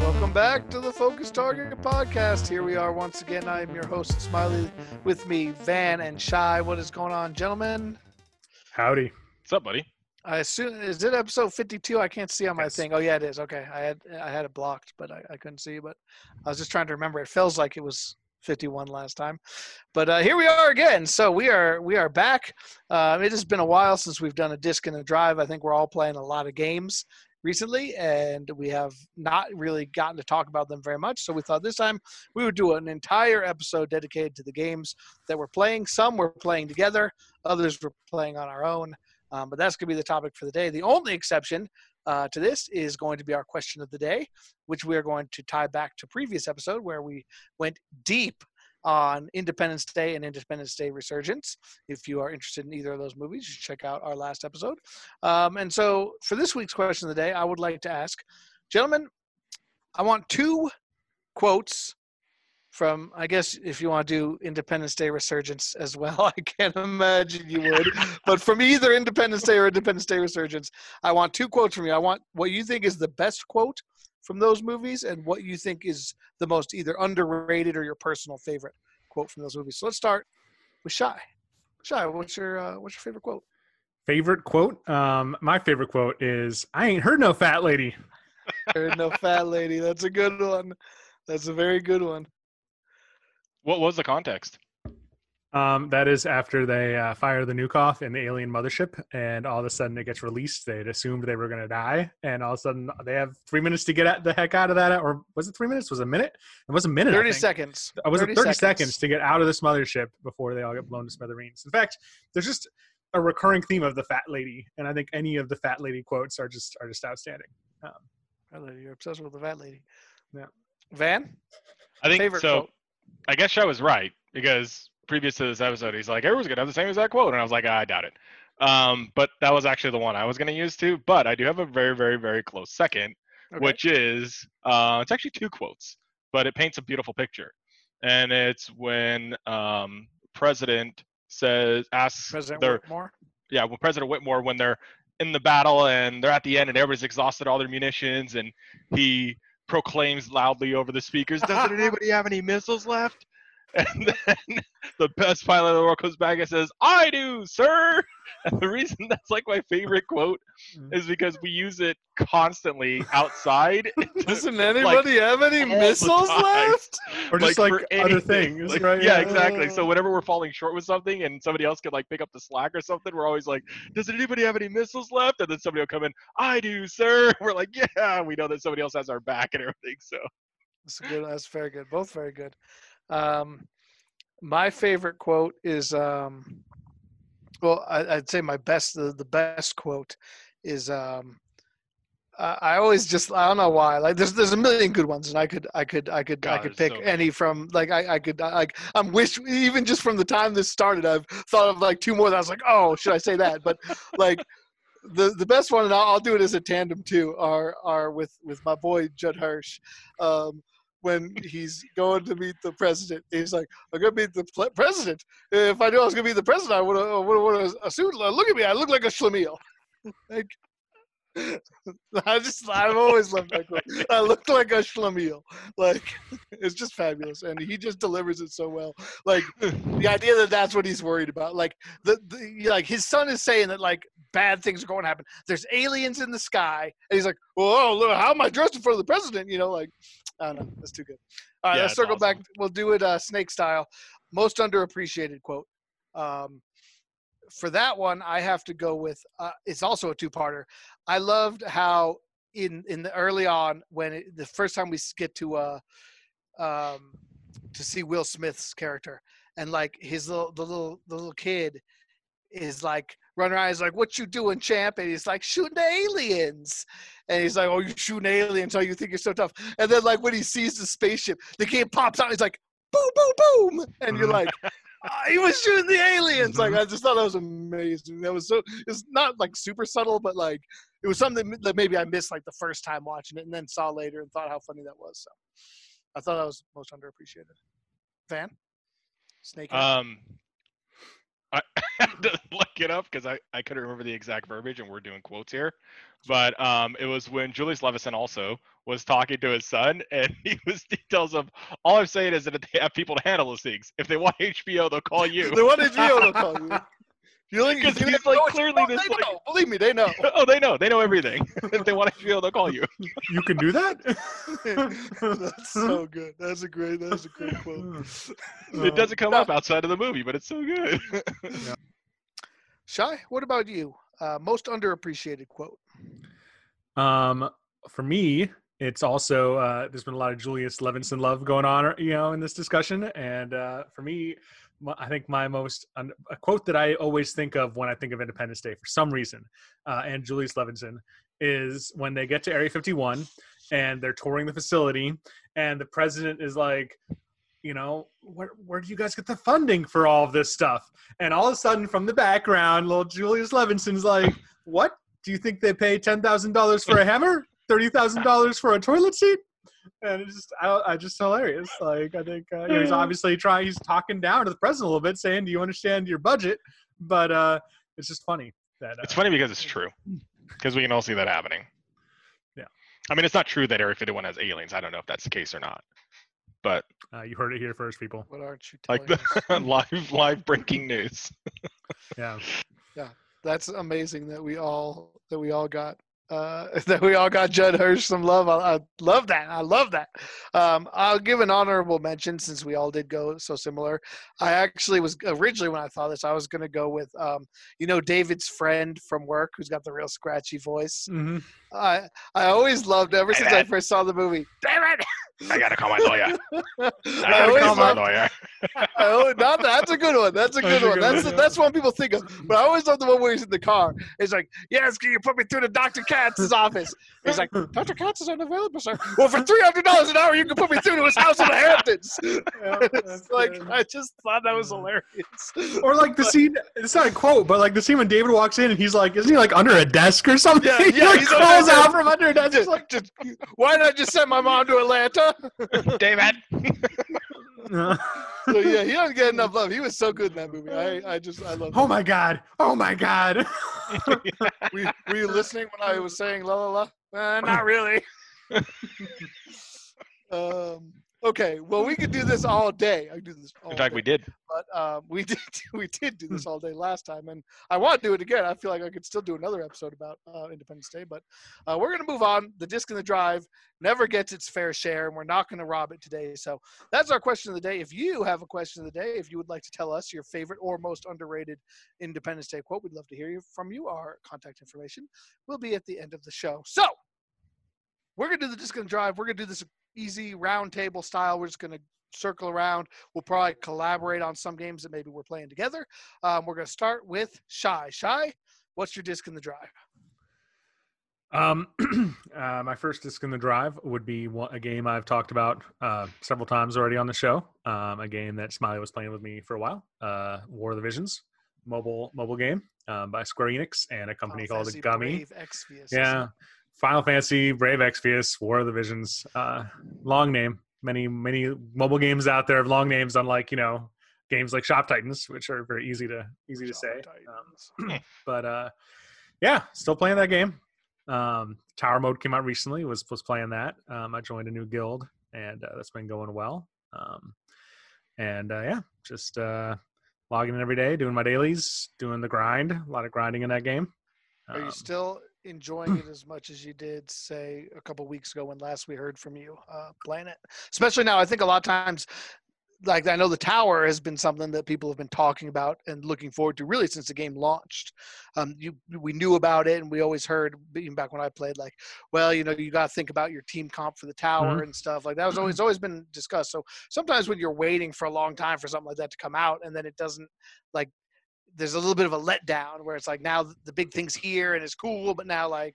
Welcome back to the Focus Target podcast. Here we are once again. I am your host, Smiley. With me, Van and Shy. What is going on, gentlemen? Howdy. What's up, buddy? I assume is it episode fifty-two? I can't see on my Yes. thing. Oh yeah, it is. Okay, I had I had it blocked, but I, I couldn't see. But I was just trying to remember. It feels like it was fifty-one last time, but uh, here we are again. So we are we are back. Uh, it has been a while since we've done a disc and a drive. I think we're all playing a lot of games recently, and we have not really gotten to talk about them very much. So we thought this time we would do an entire episode dedicated to the games that we're playing. Some we're playing together, others we're playing on our own. Um, but that's going to be the topic for the day. The only exception uh, to this is going to be our question of the day, which we are going to tie back to previous episode where we went deep on Independence Day and Independence Day Resurgence. If you are interested in either of those movies, you should check out our last episode. Um, and so for this week's question of the day, I would like to ask, gentlemen, I want two quotes from I guess if you want to do Independence Day Resurgence as well, I can't imagine you would. but from either Independence Day or Independence Day Resurgence, I want two quotes from you. I want what you think is the best quote from those movies and what you think is the most either underrated or your personal favorite quote from those movies. So let's start with Shy. Shy, what's your uh, what's your favorite quote? Favorite quote? Um, my favorite quote is I ain't heard no fat lady. heard no fat lady. That's a good one. That's a very good one. What was the context? Um, that is after they uh, fire the Nukoff in the alien mothership, and all of a sudden it gets released. They'd assumed they were going to die, and all of a sudden they have three minutes to get at the heck out of that. Or was it three minutes? Was it a minute? It was a minute. I Thirty think. seconds. I was it 30 seconds. to get out of this mothership before they all get blown to smithereens. In fact, there's just a recurring theme of the fat lady, and I think any of the fat lady quotes are just are just outstanding. Um, Fat lady, You're obsessed with the fat lady. Yeah. Van? I think Favorite so. quote. I guess I was right because previous to this episode, he's like, everyone's gonna have the same exact quote, and I was like, I doubt it. Um, but that was actually the one I was gonna use too. But I do have a very, very, very close second, Okay. which is uh, it's actually two quotes, but it paints a beautiful picture, and it's when um, President says asks President their Whitmore? yeah, when President Whitmore when they're in the battle and they're at the end and everybody's exhausted all their munitions and he proclaims loudly over the speakers, "Doesn't anybody have any missiles left?" And then the best pilot in the world comes back and says, "I do, sir." And the reason that's like my favorite quote Mm. is because we use it constantly outside. Doesn't anybody have any missiles left? or just like, for other things, Like, right? Yeah, exactly. So whenever we're falling short with something and somebody else could like pick up the slack or something, we're always like, "Does anybody have any missiles left?" And then somebody will come in, "I do, sir." We're like, "Yeah, we know that somebody else has our back and everything." So That's good. That's very good. Both very good. Um, my favorite quote is, um, well, I, I'd say my best. The, the best quote is, um, I, I always just I don't know why. Like there's there's a million good ones, and I could I could I could I could pick so any from like I I could I, like I'm wish even just from the time this started, I've thought of like two more. That I was like, oh, should I say that? But like. The, the best one, and I'll, I'll do it as a tandem too, are are with, with my boy Judd Hirsch. Um, when he's going to meet the president. He's like, I'm going to meet the president. If I knew I was going to be the president, I would have worn a, a suit. Look at me. I look like a schlemiel. like, I just, I've always loved that quote. I look like a schlemiel. Like, it's just fabulous. And he just delivers it so well. Like, the idea that that's what he's worried about. Like, the, the like his son is saying that, like, bad things are going to happen. There's aliens in the sky. And he's like, whoa, oh, look, how am I dressed in front of the president? You know, like, Don't know. That's too good. All right, Yeah, let's circle back. We'll do it uh, snake style. Most underappreciated quote. Um, for that one, I have to go with. Uh, it's also a two-parter. I loved how in in the early on when it, the first time we get to uh um to see Will Smith's character and like his little the little the little kid is like running around. He's like, "What you doing, champ?" And he's like, "Shooting the aliens." And he's like, "Oh, you shooting aliens? Oh, you think you're so tough?" And then like when he sees the spaceship, the kid pops out. He's like, "Boom, boom, boom!" And you're like. "Ah, he was shooting the aliens. Like Mhm. I just thought that was amazing. That was so. It's not like super subtle, but like it was something that maybe I missed like the first time watching it, and then saw later and thought how funny that was. So I thought that was most underappreciated. Van, Snake. Um, it up because I, I couldn't remember the exact verbiage and we're doing quotes here. But um, it was when Julius Levinson also was talking to his son and he was he tells him, All I'm saying is that they have people to handle those things. If they want HBO, they'll call you. the one HBO they'll call you. You think Because you he's like oh, clearly they this like know. Believe me, they know. Oh, they know. They know everything. if they want to feel, they'll call you. You can do that. That's so good. That's a great. That's a great quote. It doesn't come up outside of the movie, but it's so good. Yeah. Shy, what about you? Uh, most underappreciated quote. Um, for me, it's also uh, there's been a lot of Julius Levinson love going on, you know, in this discussion, and uh, for me, my, I think my most a quote that I always think of when I think of Independence Day for some reason, uh, and Julius Levinson is when they get to Area 51 and they're touring the facility, and the president is like. You know, where where do you guys get the funding for all of this stuff? And all of a sudden, from the background, little Julius Levinson's like, "What? do you think they pay ten thousand dollars for a hammer, thirty thousand dollars for a toilet seat? And it's just, I, I just hilarious. Like, I think uh, you know, he's obviously trying. He's talking down to the president a little bit, saying, "Do you understand your budget?" But uh, it's just funny that uh, It's funny because it's true. Because we can all see that happening. Yeah. I mean, it's not true that Area 51 has aliens. I don't know if that's the case or not. But uh, you heard it here first, people. What aren't you like telling the us? live live breaking news. Yeah, yeah, That's amazing that we all that we all got uh, that we all got Judd Hirsch some love. I, I love that. I love that. Um, I'll give an honorable mention since we all did go so similar. I actually was originally when I thought this, I was going to go with um, you know David's friend from work who's got the real scratchy voice. mm-hmm. I I always loved ever since I first saw the movie. David. I gotta call my lawyer. I I gotta always call my loved lawyer. I always, not that, that's a good one. That's a That's good a one. good That's one, yeah. that's one people think of. But I always love the one where he's in the car. It's like, yes, can you put me through to Dr. Katz's office? He's like, Dr. Katz is unavailable, sir. Well, for three hundred dollars an hour, you can put me through to his house in the Hamptons. it's like I just thought that was hilarious. or like the scene. It's not a quote, but like the scene when David walks in and he's like, "Isn't he like under a desk or something?" Yeah, he yeah, like he's under crawls out from under a desk. just, It's just, why not just send my mom to Atlanta? David. like, So yeah, he doesn't get enough love. He was so good in that movie. I, I just I love. oh my god! Oh my god! Were, were you listening when I was saying la la la? Uh, not really. um, okay, well we could do this all day. I could do this. All In fact, day. we did. But um, we did we did do this all day last time, and I want to do it again. I feel like I could still do another episode about uh, Independence Day, but uh, we're gonna move on. The disc in the drive never gets its fair share, and we're not gonna rob it today. So that's our question of the day. If you have a question of the day, if you would like to tell us your favorite or most underrated Independence Day quote, we'd love to hear you from you. Our contact information will be at the end of the show. So we're gonna do the disc and the drive. We're gonna do this easy roundtable style. We're just gonna circle around. We'll probably collaborate on some games that maybe we're playing together. Um, we're going to start with Shy. Shy, what's your disc in the drive? Um, uh, my first disc in the drive would be one, a game I've talked about uh, several times already on the show. Um, a game that Smiley was playing with me for a while. Uh, War of the Visions, mobile mobile game um, by Square Enix and a company Final called gumi. Brave Exvius, Yeah? Final Fantasy, Brave Exvius, War of the Visions. Uh, long name. Many many mobile games out there have long names, unlike you know games like Shop Titans, which are very easy to easy to say. Um, but uh, yeah, still playing that game. Um, Tower Mode came out recently. Was was playing that. Um, I joined a new guild, and uh, that's been going well. Um, and uh, yeah, just uh, logging in every day, doing my dailies, doing the grind. A lot of grinding in that game. Are you Um, still enjoying it as much as you did, say, a couple weeks ago when last we heard from you uh, playing it? Especially now, I think a lot of times, like I know the tower has been something that people have been talking about and looking forward to really since the game launched. Um, you, we knew about it and we always heard, even back when I played, like, well, you know, you got to think about your team comp for the tower and stuff like that. Was always always been discussed. So sometimes when you're waiting for a long time for something like that to come out and then it doesn't like there's a little bit of a letdown where it's like now the big thing's here and it's cool, but now like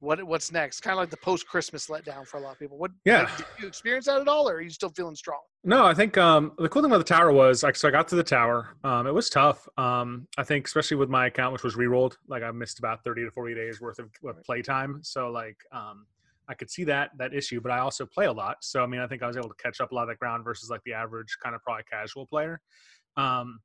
what what's next? Kind of like the post Christmas letdown for a lot of people. What Yeah. like, did you experience that at all, or are you still feeling strong? No, I think um, the cool thing about the tower was like, so I got to the tower. Um, it was tough. Um, I think especially with my account, which was re-rolled, like I missed about thirty to forty days worth of, of play time. So like, um, I could see that that issue, but I also play a lot. So I mean, I think I was able to catch up a lot of that ground versus like the average kind of probably casual player. Um,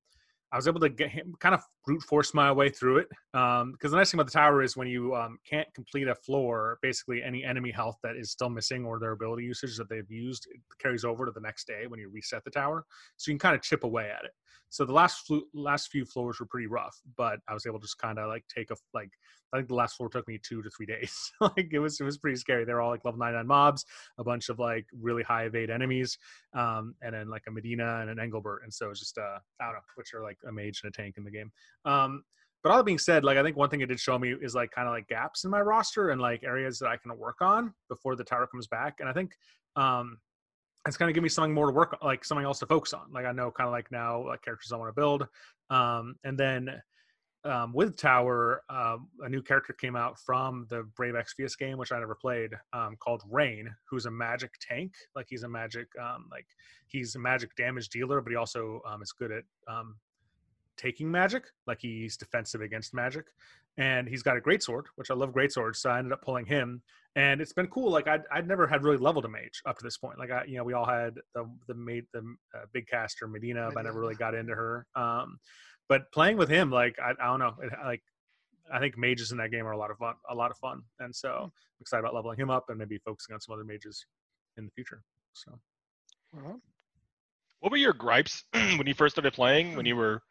I was able to get him kind of brute force my way through it. Because um, the nice thing about the tower is when you um, can't complete a floor, basically any enemy health that is still missing or their ability usage that they've used carries over to the next day when you reset the tower. So you can kind of chip away at it. So the last flu- last few floors were pretty rough, but I was able to just kind of like take a like I think the last floor took me two to three days. like it was it was pretty scary. They were all like level 99 mobs, a bunch of like really high evade enemies, um, and then like a Mediena and an Engelbert. And so it's just uh I don't know, which are like a mage and a tank in the game. Um, but all that being said, like I think one thing it did show me is like kind of like gaps in my roster and like areas that I can work on before the tower comes back. And I think um it's kind of give me something more to work like something else to focus on. Like I know kind of like now like characters I want to build. Um and then um, with Tower, um, a new character came out from the Brave Exvius game, which I never played, um, called Rain, who's a magic tank. Like he's a magic, um, like he's a magic damage dealer, but he also um, is good at um, taking magic. Like he's defensive against magic, and he's got a great sword, which I love great swords. So I ended up pulling him, and it's been cool. Like I'd, I'd never had really leveled a mage up to this point. Like I, you know, we all had the the made the uh, big caster Mediena, but I never really got into her. Um, but playing with him, like I, I don't know, it, like I think mages in that game are a lot of fun, a lot of fun, and so I'm excited about leveling him up and maybe focusing on some other mages in the future. So, uh-huh. what were your gripes when you first started playing? When you were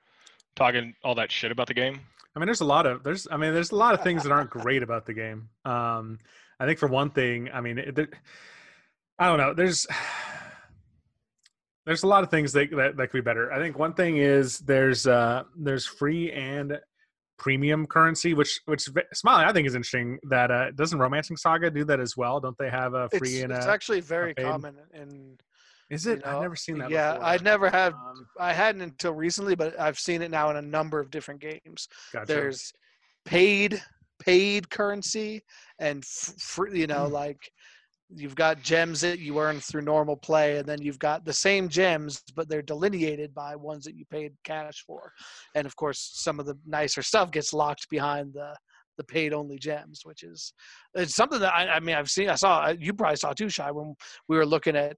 talking all that shit about the game? I mean, there's a lot of there's I mean, there's a lot of things that aren't great about the game. Um, I think for one thing, I mean, it, I don't know. There's there's a lot of things that, that, that could be better. I think one thing is there's uh there's free and premium currency, which which Smiley I think is interesting. That uh doesn't Romancing Saga do that as well? Don't they have a free it's, and it's a, actually very common and is it? you know, I've never seen that. yeah before. i never had Um, i hadn't until recently but i've seen it now in a number of different games gotcha. there's paid paid currency and f- free you know Mm. like you've got gems that you earn through normal play and then you've got the same gems but they're delineated by ones that you paid cash for and of course some of the nicer stuff gets locked behind the the paid only gems which is it's something that i, I mean i've seen i saw you probably saw too shy when we were looking at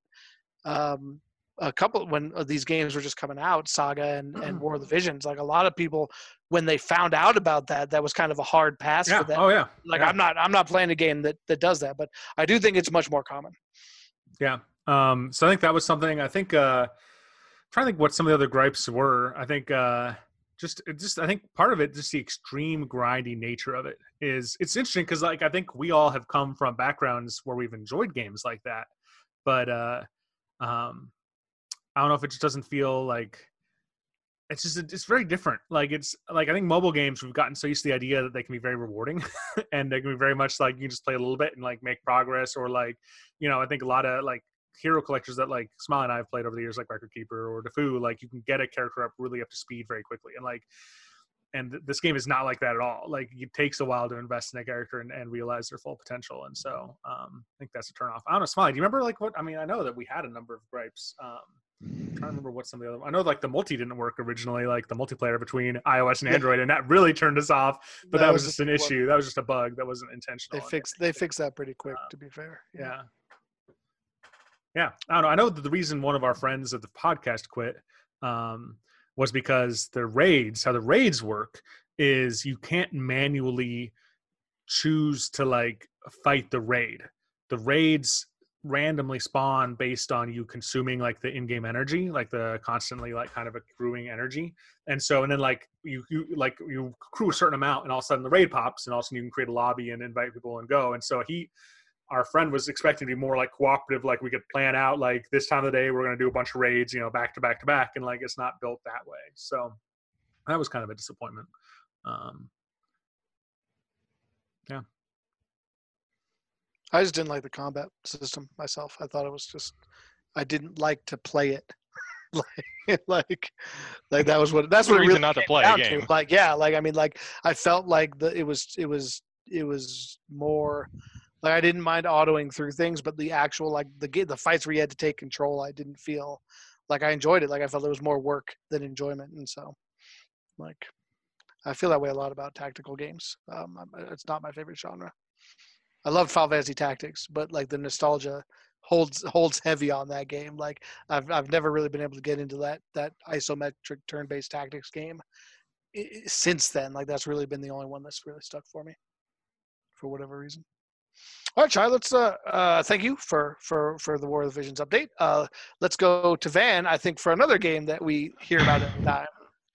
um a couple when uh, these games were just coming out saga and, and war of the visions like a lot of people when they found out about that that was kind of a hard pass yeah. for them Oh yeah. like yeah. i'm not i'm not playing a game that that does that but i do think it's much more common Yeah. Um, so I think that was something. I think uh, trying to think what some of the other gripes were. I think uh, just just I think part of it just the extreme grindy nature of it is it's interesting because like I think we all have come from backgrounds where we've enjoyed games like that, but uh, um, I don't know if it just doesn't feel like it's just it's very different. Like it's like I think mobile games we've gotten so used to the idea that they can be very rewarding and they can be very much like you can just play a little bit and like make progress or like you know I think a lot of like hero collectors that like Smiley and I have played over the years like Record Keeper or Defu like you can get a character up really up to speed very quickly and like and th- this game is not like that at all. Like it takes a while to invest in a character and, and realize their full potential. And so um, I think that's a turnoff. I don't know, Smiley. Do you remember like what? I mean, I know that we had a number of gripes. Um, I'm trying to remember what some of the other. I know like the multi didn't work originally, like the multiplayer between iOS and Android, and that really turned us off. But that, was just an one- issue. That was just a bug. That wasn't intentional. they fixed they fixed that pretty quick Uh, to be fair yeah. Yeah. I don't know. I know that the reason one of our friends at the podcast quit um, was because the raids, how the raids work is you can't manually choose to like fight the raid. The raids randomly spawn based on you consuming like the in-game energy like the constantly like kind of accruing energy and so and then like you you like you accrue a certain amount and all of a sudden the raid pops and all of a sudden you can create a lobby and invite people and go and so he our friend was expecting to be more like cooperative like we could plan out like this time of the day we're going to do a bunch of raids you know back to back to back and like it's not built that way. So that was kind of a disappointment. Um yeah, i just didn't like the combat system myself. I thought it was just i didn't like to play it. Like like like that was what that's That's what a it really not to came play a down to. like yeah like i mean like i felt like the it was it was it was more like i didn't mind autoing through things but the actual like the the fights where you had to take control i didn't feel like i enjoyed it like i felt there was more work than enjoyment and so like i feel that way a lot about tactical games um I'm- it's not my favorite genre i love final fantasy tactics but like the nostalgia holds holds heavy on that game. Like I've I've never really been able to get into that that isometric turn-based tactics game since then. Like that's really been the only one that's really stuck for me for whatever reason. All right, Chai, let's uh, uh thank you for for for the War of the Visions update. Uh let's go to Van, I think for another game that we hear about every time.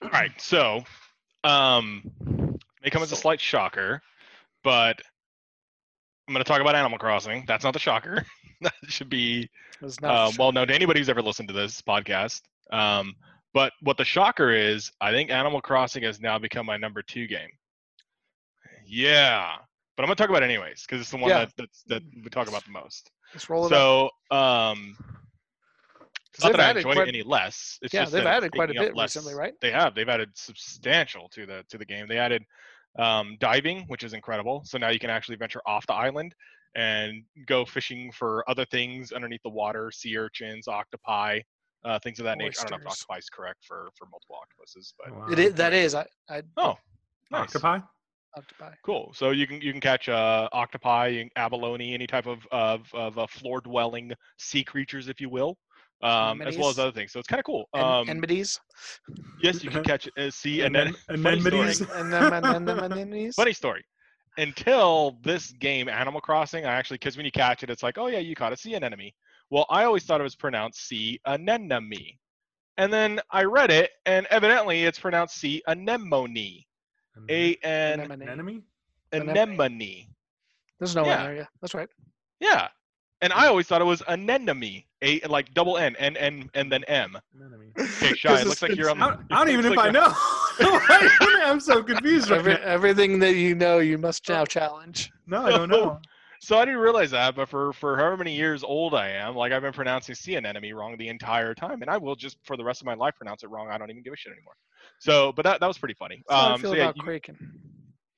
All right, so um, may come as a slight shocker, but I'm going to talk about Animal Crossing. That's not the shocker. that should be uh, well known to anybody who's ever listened to this podcast. Um, but what the shocker is, I think Animal Crossing has now become my number two game. Yeah, but I'm going to talk about it anyways because it's the one Yeah. that that's, that we talk about the most. Let's roll it up. So, um, 'Cause not that I added enjoyed quite- it any less. It's yeah, just they've added quite a bit less- recently, right? They have. They've added substantial to the to the game. They added um, diving, which is incredible. So now you can actually venture off the island and go fishing for other things underneath the water, sea urchins, octopi, uh, things of that nature. I don't know if Oysters. octopi is correct for for multiple octopuses, but Wow. It is, that is I, I oh, nice. Octopi? Octopi. Cool. So you can you can catch uh, octopi, abalone, any type of of, of uh, floor dwelling sea creatures, if you will, um, as well as other things. So it's kind of cool. En- Um, enmities. yes, you can catch uh, sea and then Anem- funny story. anemones? And then and then anemones. Funny story. Until this game, Animal Crossing, I actually, because when you catch it, it's like, oh yeah, you caught a sea anemone. Well, I always thought it was pronounced sea anemone. And then I read it, and evidently it's pronounced sea anemone. A N Anemone. Anemone? anemone. There's no yeah. N there. Yeah, that's right. Yeah. And I hmm. always thought it was anemone. A like double N, N, N, and then M. Anemone. Okay, Shy, it looks like you're on I the. don't, I don't even know looks if I know. I'm so confused right Every, now. everything that you know, you must now challenge. No, I don't know. So I didn't realize that, but for for however many years old I am, like I've been pronouncing sea anemone wrong the entire time, and I will just for the rest of my life pronounce it wrong. I don't even give a shit anymore. So, but that that was pretty funny. That's Um, feel so yeah, about you- Kraken.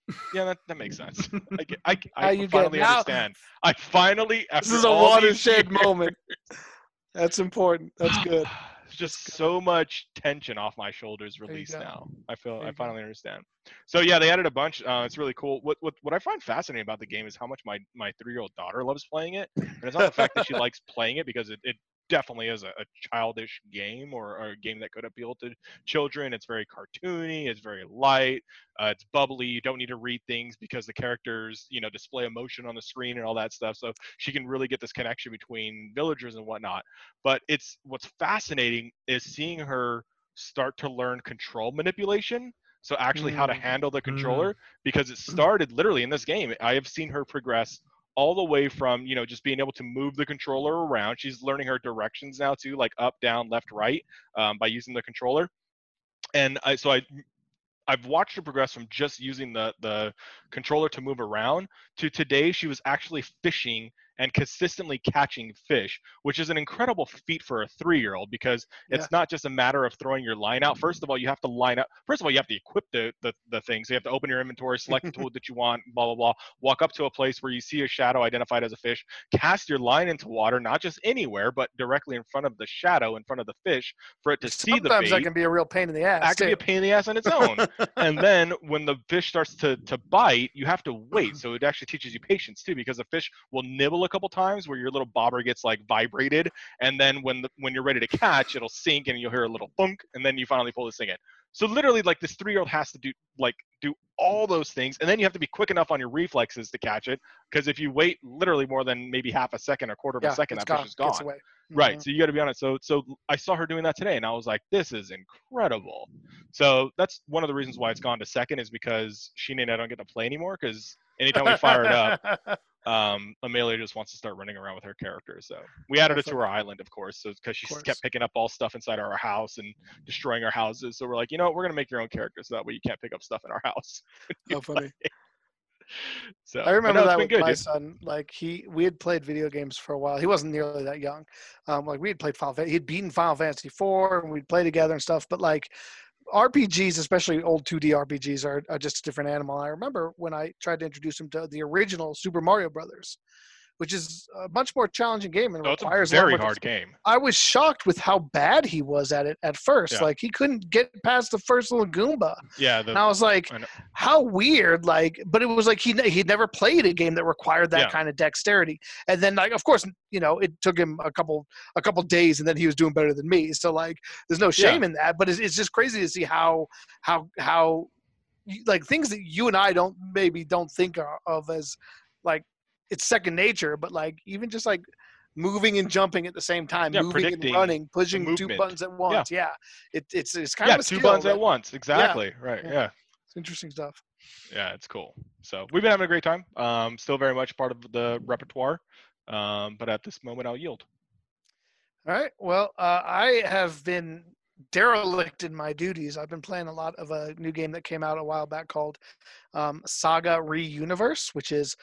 yeah, that, that makes sense. I get, I, I you finally now- understand. I finally This is a watershed moment. That's important. That's good. just so much tension off my shoulders released now. I feel I you go. finally understand. So yeah, they added a bunch. Uh, it's really cool. What, what what I find fascinating about the game is how much my my three year old daughter loves playing it. And it's not the fact that she likes playing it because it, it definitely is a, a childish game or, or a game that could appeal to children. It's very cartoony. It's very light. Uh, it's bubbly. You don't need to read things because the characters, you know, display emotion on the screen and all that stuff. So she can really get this connection between villagers and whatnot. But it's what's fascinating is seeing her start to learn control manipulation. So actually, how to Mm. handle the controller because it started literally in this game. I have seen her progress all the way from you know just being able to move the controller around. She's learning her directions now too, like up, down, left, right, um, by using the controller. And I, so I, I've watched her progress from just using the the controller to move around to today she was actually fishing and consistently catching fish, which is an incredible feat for a three-year-old because it's not just a matter of throwing your line out. First of all, you have to line up. First of all, you have to equip the the, the thing. So you have to open your inventory, select the tool that you want, blah blah blah. Walk up to a place where you see a shadow identified as a fish, cast your line into water, not just anywhere, but directly in front of the shadow, in front of the fish, for it to see the Sometimes that can be a real pain in the ass. that can be a pain in the ass on its own. and then when the fish starts to, to bite, you have to wait. So it actually teaches you patience too, because the fish will nibble a couple times where your little bobber gets like vibrated, and then when the, when you're ready to catch, it'll sink and you'll hear a little thunk, and then you finally pull this thing in. So literally, like this three year old has to do like do all those things, and then you have to be quick enough on your reflexes to catch it. Because if you wait literally more than maybe half a second or quarter of yeah, a second, that fish is gone. away. Right. So you got to be on it. So so I saw her doing that today, and I was like, this is incredible. So that's one of the reasons why it's gone to second is because Sheena and I don't get to play anymore because anytime we fire it up, um, Amelia just wants to start running around with her character. So we added it to our island, of course, so because she course. kept picking up all stuff inside our house and destroying our houses. So we're like, you know what, we're gonna make your own character, so that way you can't pick up stuff in our house. How funny. So I remember no, that with good, my dude. son. Like he, we had played video games for a while. He wasn't nearly that young. Um, like we had played Final. Fan- He'd beaten Final Fantasy four, and we'd play together and stuff. But like RPGs, especially old 2D RPGs, are, are just a different animal. I remember when I tried to introduce him to the original Super Mario Brothers, which is a much more challenging game and No, requires a very hard game. I was shocked with how bad he was at it at first. Yeah. Like he couldn't get past the first little Goomba. Yeah, the, And I was like, I how weird like but it was like he he'd never played a game that required that Yeah. kind of dexterity and then like of course you know it took him a couple a couple days and then he was doing better than me so like there's no shame in that but it's, it's just crazy to see how how how like things that you and i don't maybe don't think of as like it's second nature but like even just like moving and jumping at the same time Yeah, moving and running pushing two buttons at once yeah, It, it's it's kind yeah, of a two skill, buttons but at once. Exactly. Right. Yeah. Yeah. it's interesting stuff Yeah, it's cool. So we've been having a great time. Um, still very much part of the repertoire. Um, but at this moment, I'll yield. All right. Well, uh, I have been derelict in my duties. I've been playing a lot of a new game that came out a while back called um, Saga Re-Universe, which is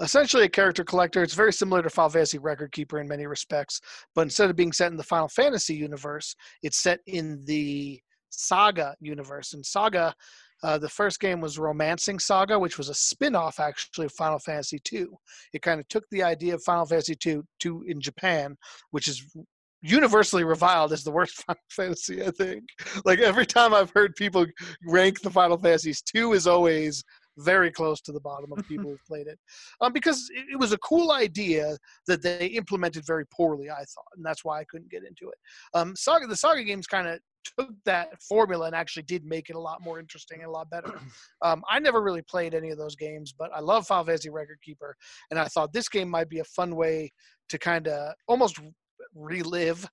essentially a character collector. It's very similar to Final Fantasy Record Keeper in many respects, but instead of being set in the Final Fantasy universe, it's set in the Saga universe. And Saga, uh, the first game was Romancing Saga, which was a spin-off actually of Final Fantasy II. It kind of took the idea of Final Fantasy II to in Japan, which is universally reviled as the worst Final Fantasy, I think. Like every time I've heard people rank the Final Fantasies, two is always very close to the bottom of people who've played it. Um, because it, it was a cool idea that they implemented very poorly, I thought, and that's why I couldn't get into it. Um, Saga, the Saga games kind of took that formula and actually did make it a lot more interesting and a lot better. Um, I never really played any of those games, but I love Fantasy Record Keeper, and I thought this game might be a fun way to kind of almost relive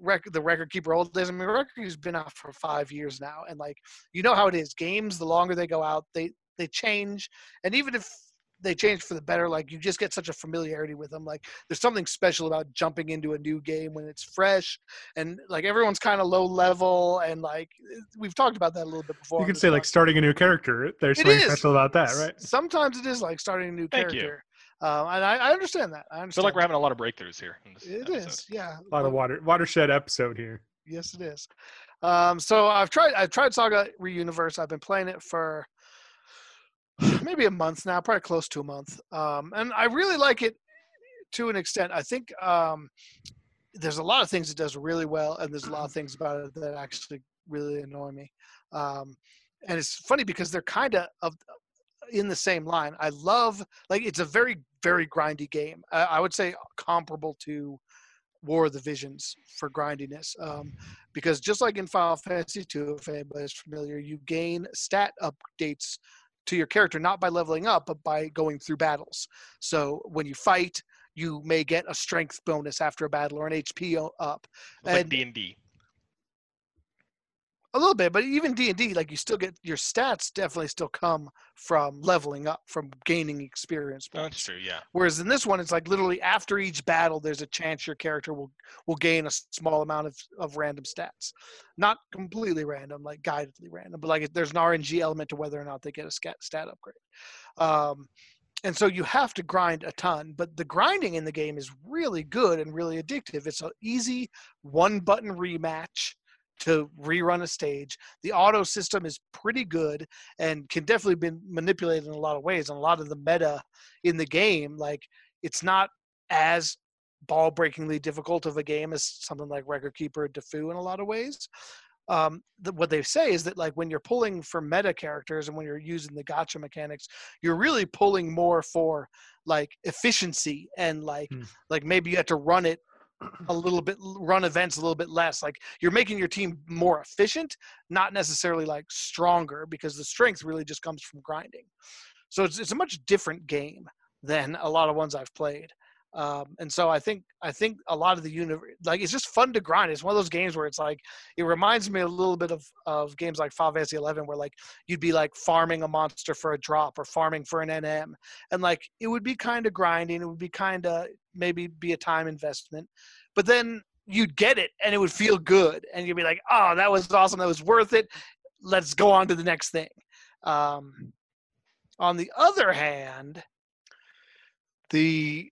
rec- the record keeper old days. I mean, record keeper's been out for five years now, and like you know how it is. Games, the longer they go out, they they change, and even if they change for the better, like you just get such a familiarity with them. Like there's something special about jumping into a new game when it's fresh, and like everyone's kind of low level, and like we've talked about that a little bit before. You on could this say like podcast. starting a new character. There's It something is. special about that, right? Sometimes it is like starting a new Thank you. character, um, and I, I understand that. I I understand. feel like we're having a lot of breakthroughs here. In this It episode. is, yeah. A lot of But- water watershed episode here. Yes, it is. Um, so I've tried. I've tried Saga Reuniverse. I've been playing it for maybe a month now, probably close to a month, um, and I really like it to an extent. I think um, there's a lot of things it does really well, and there's a lot of things about it that actually really annoy me. Um, and it's funny because they're kind of in the same line. I love like it's a very very grindy game. I, I would say comparable to War of the Visions for grindiness. Um, because just like in Final Fantasy II, if anybody's familiar, you gain stat updates to your character not by leveling up, but by going through battles. So when you fight, you may get a strength bonus after a battle or an HP up. Like And- D and D. A little bit, but even D and D, like you still get your stats definitely still come from leveling up, from gaining experience That's true. Yeah. Whereas in this one, it's like literally after each battle, there's a chance your character will will gain a small amount of, of random stats, not completely random, like guidedly random, but like there's an RNG element to whether or not they get a stat stat upgrade. Um, and so you have to grind a ton, but the grinding in the game is really good and really addictive. It's an easy one button rematch to rerun a stage. The auto system is pretty good and can definitely be manipulated in a lot of ways. And a lot of the meta in the game, like it's not as ball breakingly difficult of a game as something like Record Keeper or Defu in a lot of ways. Um, the, what they say is that like when you're pulling for meta characters and when you're using the gacha mechanics, you're really pulling more for like efficiency and like Hmm. like maybe you have to run it a little bit run events a little bit less like you're making your team more efficient not necessarily like stronger because the strength really just comes from grinding. So it's, it's a much different game than a lot of ones i've played um, and so i think i think a lot of the universe like it's just fun to grind. It's one of those games where it's like it reminds me a little bit of of games like Final Fantasy 11 where like you'd be like farming a monster for a drop or farming for an nm and like it would be kind of grinding. It would be kind of maybe be a time investment. But then you'd get it and it would feel good. And you'd be like oh that was awesome. That was worth it. Let's go on to the next thing. Um, on the other hand the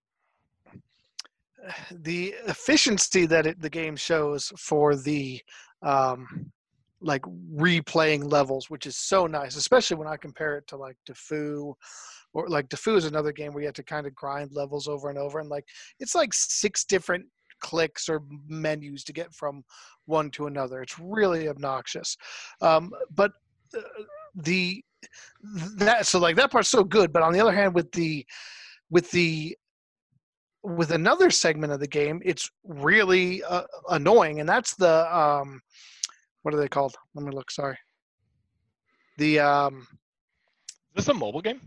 the efficiency that it, the game shows for the um, like replaying levels, which is so nice, especially when I compare it to like Defu, or like Defu is another game where you have to kind of grind levels over and over, and like it's like six different clicks or menus to get from one to another. It's really obnoxious, um, but uh, the that so like that part's so good but on the other hand with the with the with another segment of the game it's really uh, annoying and that's the um what are they called let me look sorry the um Is this a mobile game?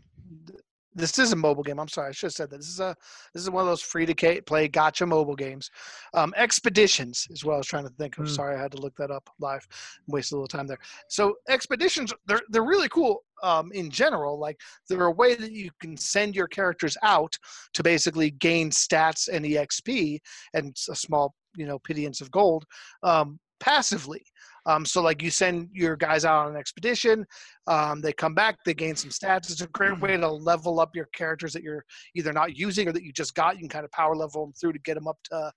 This is a mobile game. I'm sorry, I should have said that. This is a this is one of those free to play gacha mobile games. Um, Expeditions is what I was trying to think of. Hmm. Sorry, I had to look that up live. Wasted a little time there. So Expeditions, they're they're really cool. Um, in general, like they're a way that you can send your characters out to basically gain stats and exp and a small you know pittance of gold um, passively. Um, so like you send your guys out on an expedition, um, they come back, they gain some stats. It's a great way to level up your characters that you're either not using or that you just got. You can kind of power level them through to get them up to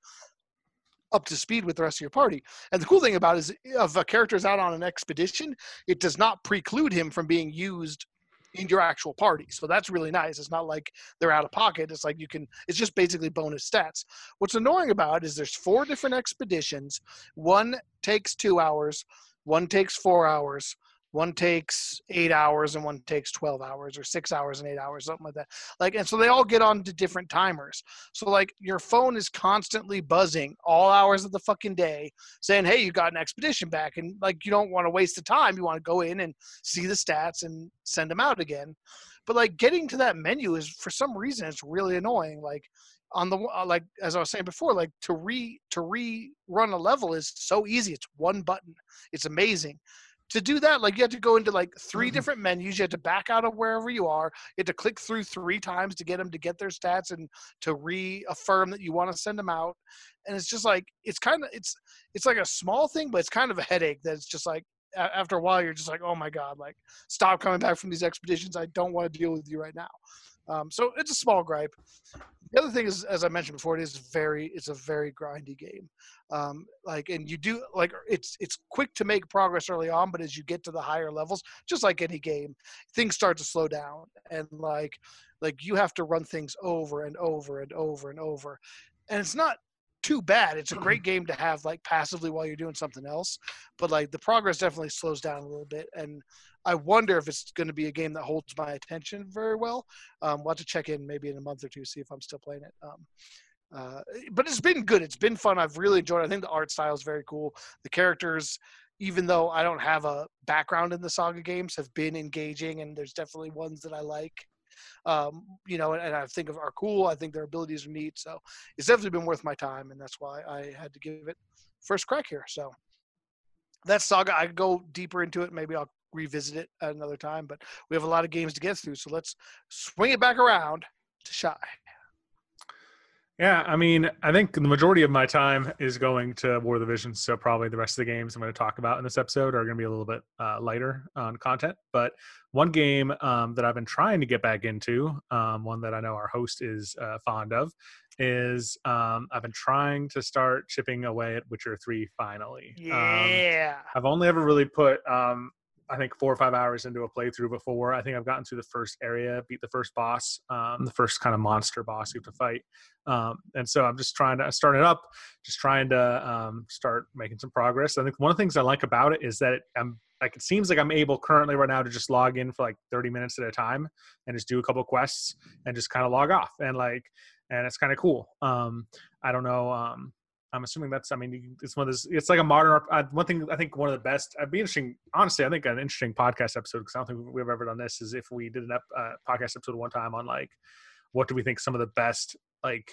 up to speed with the rest of your party. And the cool thing about is if a character's out on an expedition, it does not preclude him from being used in your actual party. So that's really nice. It's not like they're out of pocket. It's like you can it's just basically bonus stats. What's annoying about it is there's four different expeditions. One takes 2 hours, one takes 4 hours, one takes 8 hours and one takes 12 hours or 6 hours and 8 hours something like that. Like and so they all get on to different timers. So like your phone is constantly buzzing all hours of the fucking day saying, "Hey, you got an expedition back." And like you don't want to waste the time. You want to go in and see the stats and send them out again. But like getting to that menu is for some reason it's really annoying. Like on the uh, like as I was saying before, like to re to rerun a level is so easy. It's one button. It's amazing. To do that, like you have to go into like 3 Mhm. different menus. You have to back out of wherever you are. You have to click through three times to get them to get their stats and to reaffirm that you want to send them out. And it's just like it's kind of it's it's like a small thing, but it's kind of a headache. That it's just like a- after a while you're just like, oh my god, like stop coming back from these expeditions. I don't want to deal with you right now. Um, so it's a small gripe. The other thing is, as I mentioned before, it is very it's a very grindy game. Um, like and you do like it's it's quick to make progress early on, but as you get to the higher levels, just like any game, things start to slow down and like like you have to run things over and over and over and over. And it's not too bad. It's a great game to have like passively while you're doing something else, but like the progress definitely slows down a little bit. And I wonder if it's going to be a game that holds my attention very well. Um, we'll have to check in maybe in a month or two, see if I'm still playing it. Um, uh, but it's been good. It's been fun. I've really enjoyed. it. I think the art style is very cool. The characters, even though I don't have a background in the Saga games, have been engaging, and there's definitely ones that I like. Um, you know, and, and I think of are cool. I think their abilities are neat. So it's definitely been worth my time, and that's why I had to give it first crack here. So that saga, I could go deeper into it. Maybe I'll revisit it at another time. But we have a lot of games to get through, so let's swing it back around to Shy. Yeah, I mean, I think the majority of my time is going to War of the Visions, so probably the rest of the games I'm going to talk about in this episode are going to be a little bit uh, lighter on content. But one game um, that I've been trying to get back into, um, one that I know our host is uh, fond of, is um, I've been trying to start chipping away at Witcher Three finally. Um, Yeah. I've only ever really put, um, I think, four or five hours into a playthrough before. I think I've gotten through the first area, beat the first boss, um, the first kind of monster boss you have to fight. Um, and so I'm just trying to start it up, just trying to um, start making some progress. I think one of the things I like about it is that it, I'm like it seems like I'm able currently right now to just log in for like 30 minutes at a time and just do a couple quests and just kind of log off and like and it's kind of cool. Um, I don't know. I'm assuming that's. I mean, it's one of those. It's like a modern. Uh, one thing I think one of the best. I'd be interesting. Honestly, I think an interesting podcast episode because I don't think we've ever done this. Is if we did an ep, uh, podcast episode one time on like what do we think some of the best like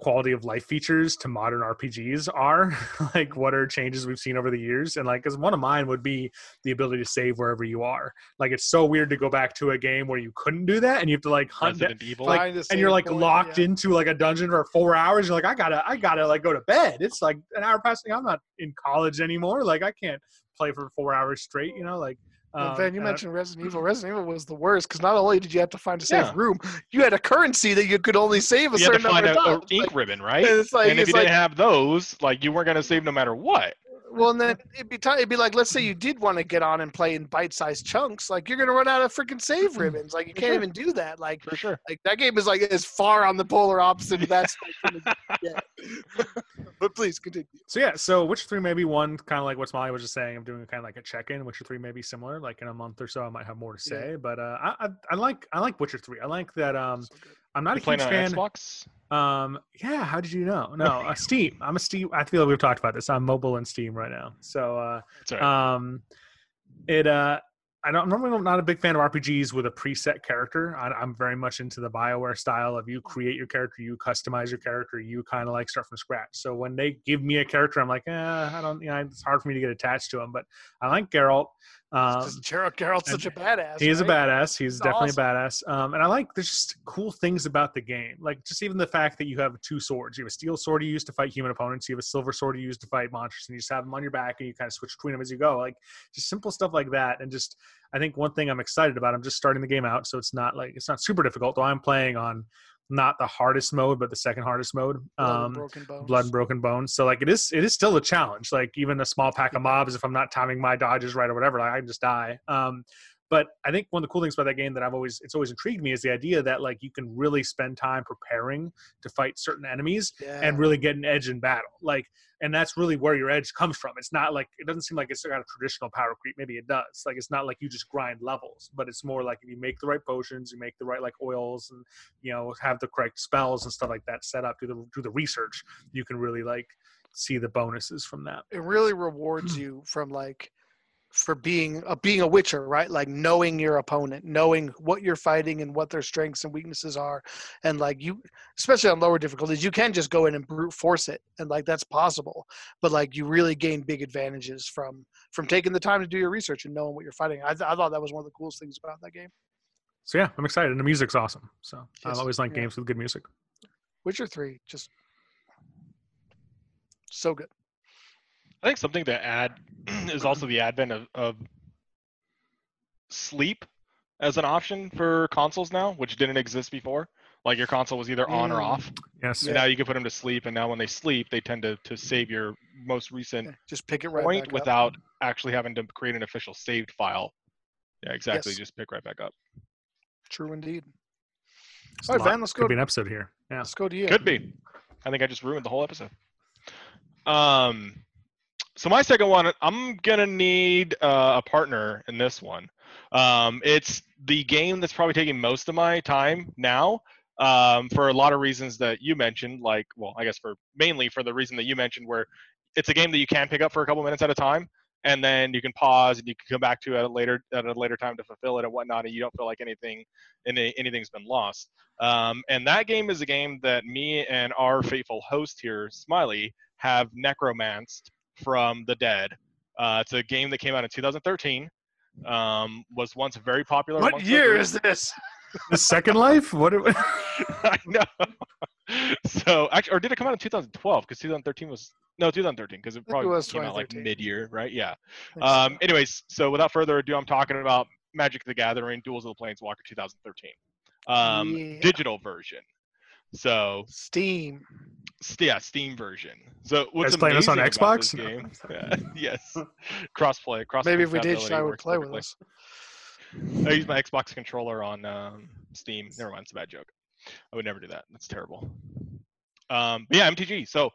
quality of life features to modern RPGs are. like what are changes we've seen over the years, and like because one of mine would be the ability to save wherever you are. Like it's so weird to go back to a game where you couldn't do that, and you have to like hunt down- Resident Evil. like, and you're like point, locked yeah. into like a dungeon for four hours. You're like, I gotta, I gotta like go to bed. It's like an hour passing. I'm not in college anymore. Like I can't play for four hours straight. You know, like. Um, Ben, you mentioned Resident Evil. Resident Evil was the worst because not only did you have to find a safe Yeah. room, you had a currency that you could only save a you had to certain find number a, of times. ink Like, ribbon, right? and it's like, and if you like didn't have those, like you weren't gonna save no matter what. Well, and then it'd be t- it'd be like, let's say you did want to get on and play in bite-sized chunks. Like you're gonna run out of freaking save ribbons. Like you For can't sure. even do that. Like For sure. like that game is like as far on the polar opposite of that. spectrum as you can get. but please continue. So yeah, so Witcher three maybe one kind of like what Smiley was just saying. I'm doing kind of like a check-in. Witcher three may be similar. Like in a month or so, I might have more to Yeah. say. But uh, I, I I like I like Witcher three. I like that. Um, So. I'm not You a huge on fan. Xbox? Um, yeah. How did you know? No, uh, Steam. I'm a Steam. I feel like we've talked about this. I'm mobile and Steam right now. So uh, right. um, it uh, I don't. I'm normally not a big fan of RPGs with a preset character. I, I'm very much into the Bioware style of you create your character, you customize your character, you kind of like start from scratch. So when they give me a character, I'm like, eh, I don't. You know, it's hard for me to get attached to him. But I like Geralt. Um, Because Geralt Geralt's such a badass. he is a badass. He's He's definitely a badass. Um, and I like there's just cool things about the game. Like just even the fact that you have two swords. You have a steel sword you use to fight human opponents. You have a silver sword you use to fight monsters, and you just have them on your back and you kind of switch between them as you go. Like just simple stuff like that. And just I think one thing I'm excited about. I'm just starting the game out, so it's not like it's not super difficult. Though I'm playing on not the hardest mode, but the second hardest mode. Blood and Um, broken bones. blood and broken bones. So like it is it is still a challenge. Like even a small pack of mobs, if I'm not timing my dodges right or whatever, like I can just die. Um, but I think one of the cool things about that game that I've always it's always intrigued me is the idea that like you can really spend time preparing to fight certain enemies Yeah. and really get an edge in battle. Like and that's really where your edge comes from. It's not like it doesn't seem like it's got a traditional power creep. Maybe it does. Like it's not like you just grind levels, but it's more like if you make the right potions, you make the right like oils, and you know have the correct spells and stuff like that set up. Do the do the research. You can really like see the bonuses from that. it really rewards you from like for being a being a witcher right like knowing your opponent knowing what you're fighting and what their strengths and weaknesses are and like you especially on lower difficulties you can just go in and brute force it and like that's possible but like you really gain big advantages from from taking the time to do your research and knowing what you're fighting i, th- I thought that was one of the coolest things about that game So yeah, I'm excited. And the music's awesome. So I always like yeah. games with good music. witcher 3 just so good I think something to add is also the advent of, of sleep as an option for consoles now, which didn't exist before. Like your console was either on or Mm. off, Yes. and now you can put them to sleep. And now when they sleep, they tend to, to save your most recent Yeah, just pick it right point back up. without actually having to create an official saved file. Yeah, exactly. Yes. Just pick right back up. true indeed It's all a right lot- van let's Could go be an episode here. Yeah. let's go to you Could be. I think I just ruined the whole episode. Um, so my second one, I'm gonna need uh, a partner in this one. Um, it's the game that's probably taking most of my time now. Um, for a lot of reasons that you mentioned, like, well, I guess for mainly for the reason that you mentioned, where it's a game that you can pick up for a couple minutes at a time, and then you can pause and you can come back to it at a later at a later time to fulfill it and whatnot, and you don't feel like anything any, anything's been lost. Um, and that game is a game that me and our faithful host here, Smiley, have necromanced from the dead. Uh, it's a game that came out in 2013. Um, was once very popular. what year is this The Second Life? What? It, I know. So actually, or did it come out in 2012? Because 2013 was no 2013 because it it probably was came out like mid-year, right? Yeah. Um, anyways, so without further ado, I'm talking about Magic the Gathering: Duels of the Planeswalker 2013, um, Yeah. digital version. So Steam. st- yeah, Steam version. So what's Guys playing this on Xbox? this game? Yeah, yes, crossplay. Cross. Maybe if we did, compatibility Shy would works play with perfectly. us. I use my Xbox controller on um, Steam. Never mind, it's a bad joke. I would never do that. That's terrible. Um, but yeah, MTG. So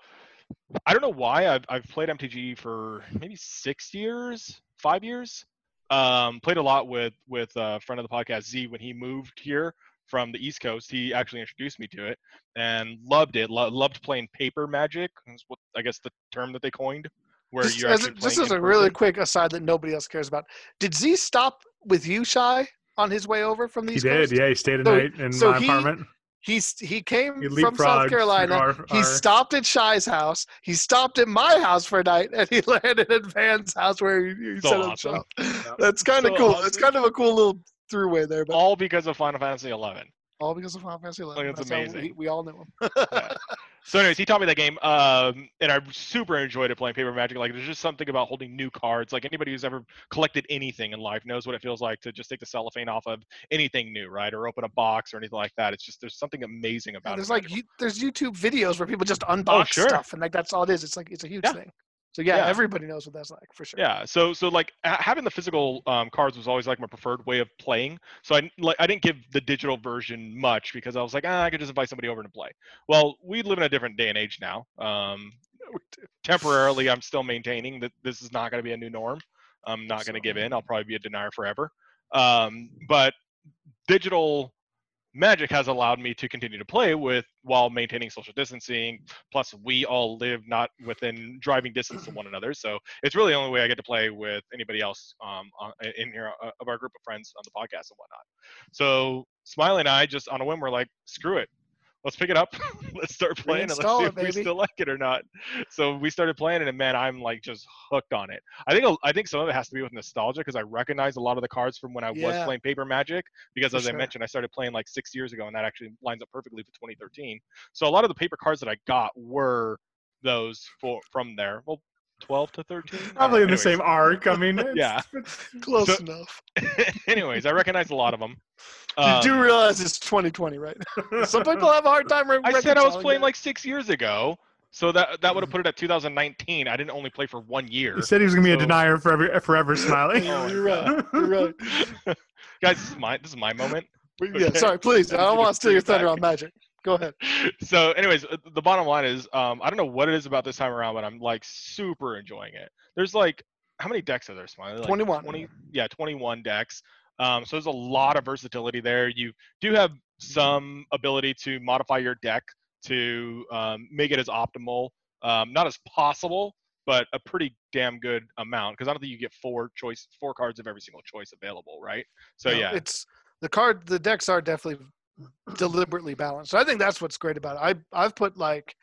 I don't know why I've I've played MTG for maybe six years, five years. Um, played a lot with with a friend of the podcast Z when he moved here from the East Coast. He actually introduced me to it and loved it. Lo- loved playing paper magic. Is what I guess the term that they coined, where Just you're as, actually a, just playing as a in really quick aside that nobody else cares about, did Z stop with you, Shy, on his way over from the he East did. Coast? Yeah, he stayed a So- night in so my he- apartment. He's he came He from South Carolina. through our- he stopped at Shy's house. He stopped at my house for a night, and he landed at Van's house where he, he So set up awesome. shop. That's kind of So cool. It's awesome. kind of a cool little throughway there, but all, because of Final Fantasy 11. All because of Final Fantasy XI. Like, it's That's amazing. We, we all knew him. Yeah. So, anyways, he taught me that game, um, and I super enjoyed it playing Paper Magic. Like, there's just something about holding new cards. Like, anybody who's ever collected anything in life knows what it feels like to just take the cellophane off of anything new, right? Or open a box or anything like that. It's just there's something amazing about there's it. There's like you, there's YouTube videos where people just unbox sure. stuff, and like that's all it is. It's like it's a huge Yeah. thing. So yeah, Yeah. everybody knows what that's like for sure. Yeah, so so like ha- having the physical um, cards was always like my preferred way of playing. So I like I didn't give the digital version much because I was like, ah, I could just invite somebody over to play. Well, we live in a different day and age now. Um, temporarily, I'm still maintaining that this is not going to be a new norm. I'm not going to give in. I'll probably be a denier forever. Um, but digital magic has allowed me to continue to play with while maintaining social distancing. Plus we all live not within driving distance to one another. So it's really the only way i get to play with anybody else um, in here uh, of our group of friends on the podcast and whatnot. So smiley and i just on a whim were like screw it let's pick it up. Let's start playing and let's see it, if we still like it or not. So we started playing it and man i'm like just hooked on it. I think i think some of it has to be with nostalgia because i recognize a lot of the cards from when i was playing paper magic because For as I mentioned, I started playing like six years ago, and that actually lines up perfectly for 2013. So a lot of the paper cards that I got were those for from there. Well, 12 to 13. Uh, Probably in the same arc. I mean, it's- Yeah. Close So- enough. anyways, I recognize a lot of them. you do realize it's 2020, right? Some people have a hard time. re- I said I was playing that. like six years ago, so that that would have put it at 2019. I didn't only play for one year. He said he was gonna be a denier forever, forever smiling. Oh You're right. You're right. Guys, this is my this is my moment. Yeah, Okay. sorry, please. I don't want to steal your thunder on Magic. Go ahead. so anyways uh, the bottom line is um i don't know what it is about this time around but i'm like super enjoying it there's like how many decks are there Smiley? Like 21. 20 yeah 21 decks um so there's a lot of versatility there you do have some ability to modify your deck to um, make it as optimal um, not as possible but a pretty damn good amount because i don't think you get four choice four cards of every single choice available right so No, yeah it's the card. The decks are definitely deliberately balanced. So I think that's what's great about it. I I've put like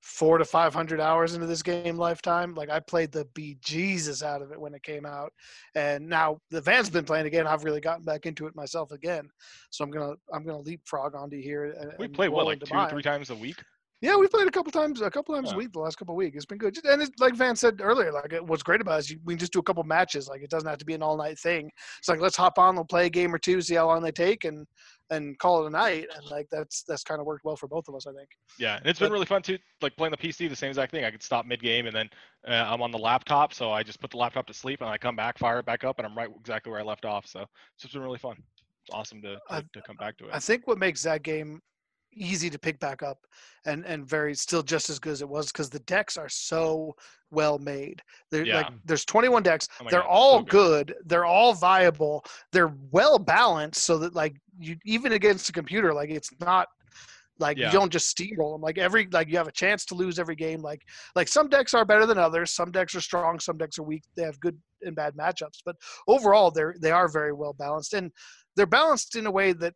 four to five hundred hours into this game lifetime. Like I played the bejesus out of it when it came out, and now the van's been playing again. I've really gotten back into it myself again. So I'm gonna I'm gonna leapfrog onto here. And, we play what like two mine. three times a week Yeah, we played a couple times, a couple times Yeah. a week the last couple of weeks. It's been good, and it's like Van said earlier. Like, what's great about it is you, we can just do a couple matches. Like, it doesn't have to be an all night thing. It's like let's hop on, we'll play a game or two, see how long they take, and and call it a night. And like that's that's kind of worked well for both of us, I think. Yeah, and it's been really fun too. Like playing the PC, the same exact thing. I could stop mid game, and then uh, I'm on the laptop, so I just put the laptop to sleep, and I come back, fire it back up, and I'm right exactly where I left off. So it's just been really fun. It's awesome to to, I- to come back to it. I think what makes that game easy to pick back up and and very still just as good as it was because the decks are so well made. They're Yeah. like there's 21 decks. Oh they're God, all so good. They're all viable. They're well balanced so that like you even against a computer like it's not like Yeah. you don't just steamroll them. Like every like you have a chance to lose every game. Like like some decks are better than others. Some decks are strong. Some decks are weak. They have good and bad matchups. But overall, they're they are very well balanced and they're balanced in a way that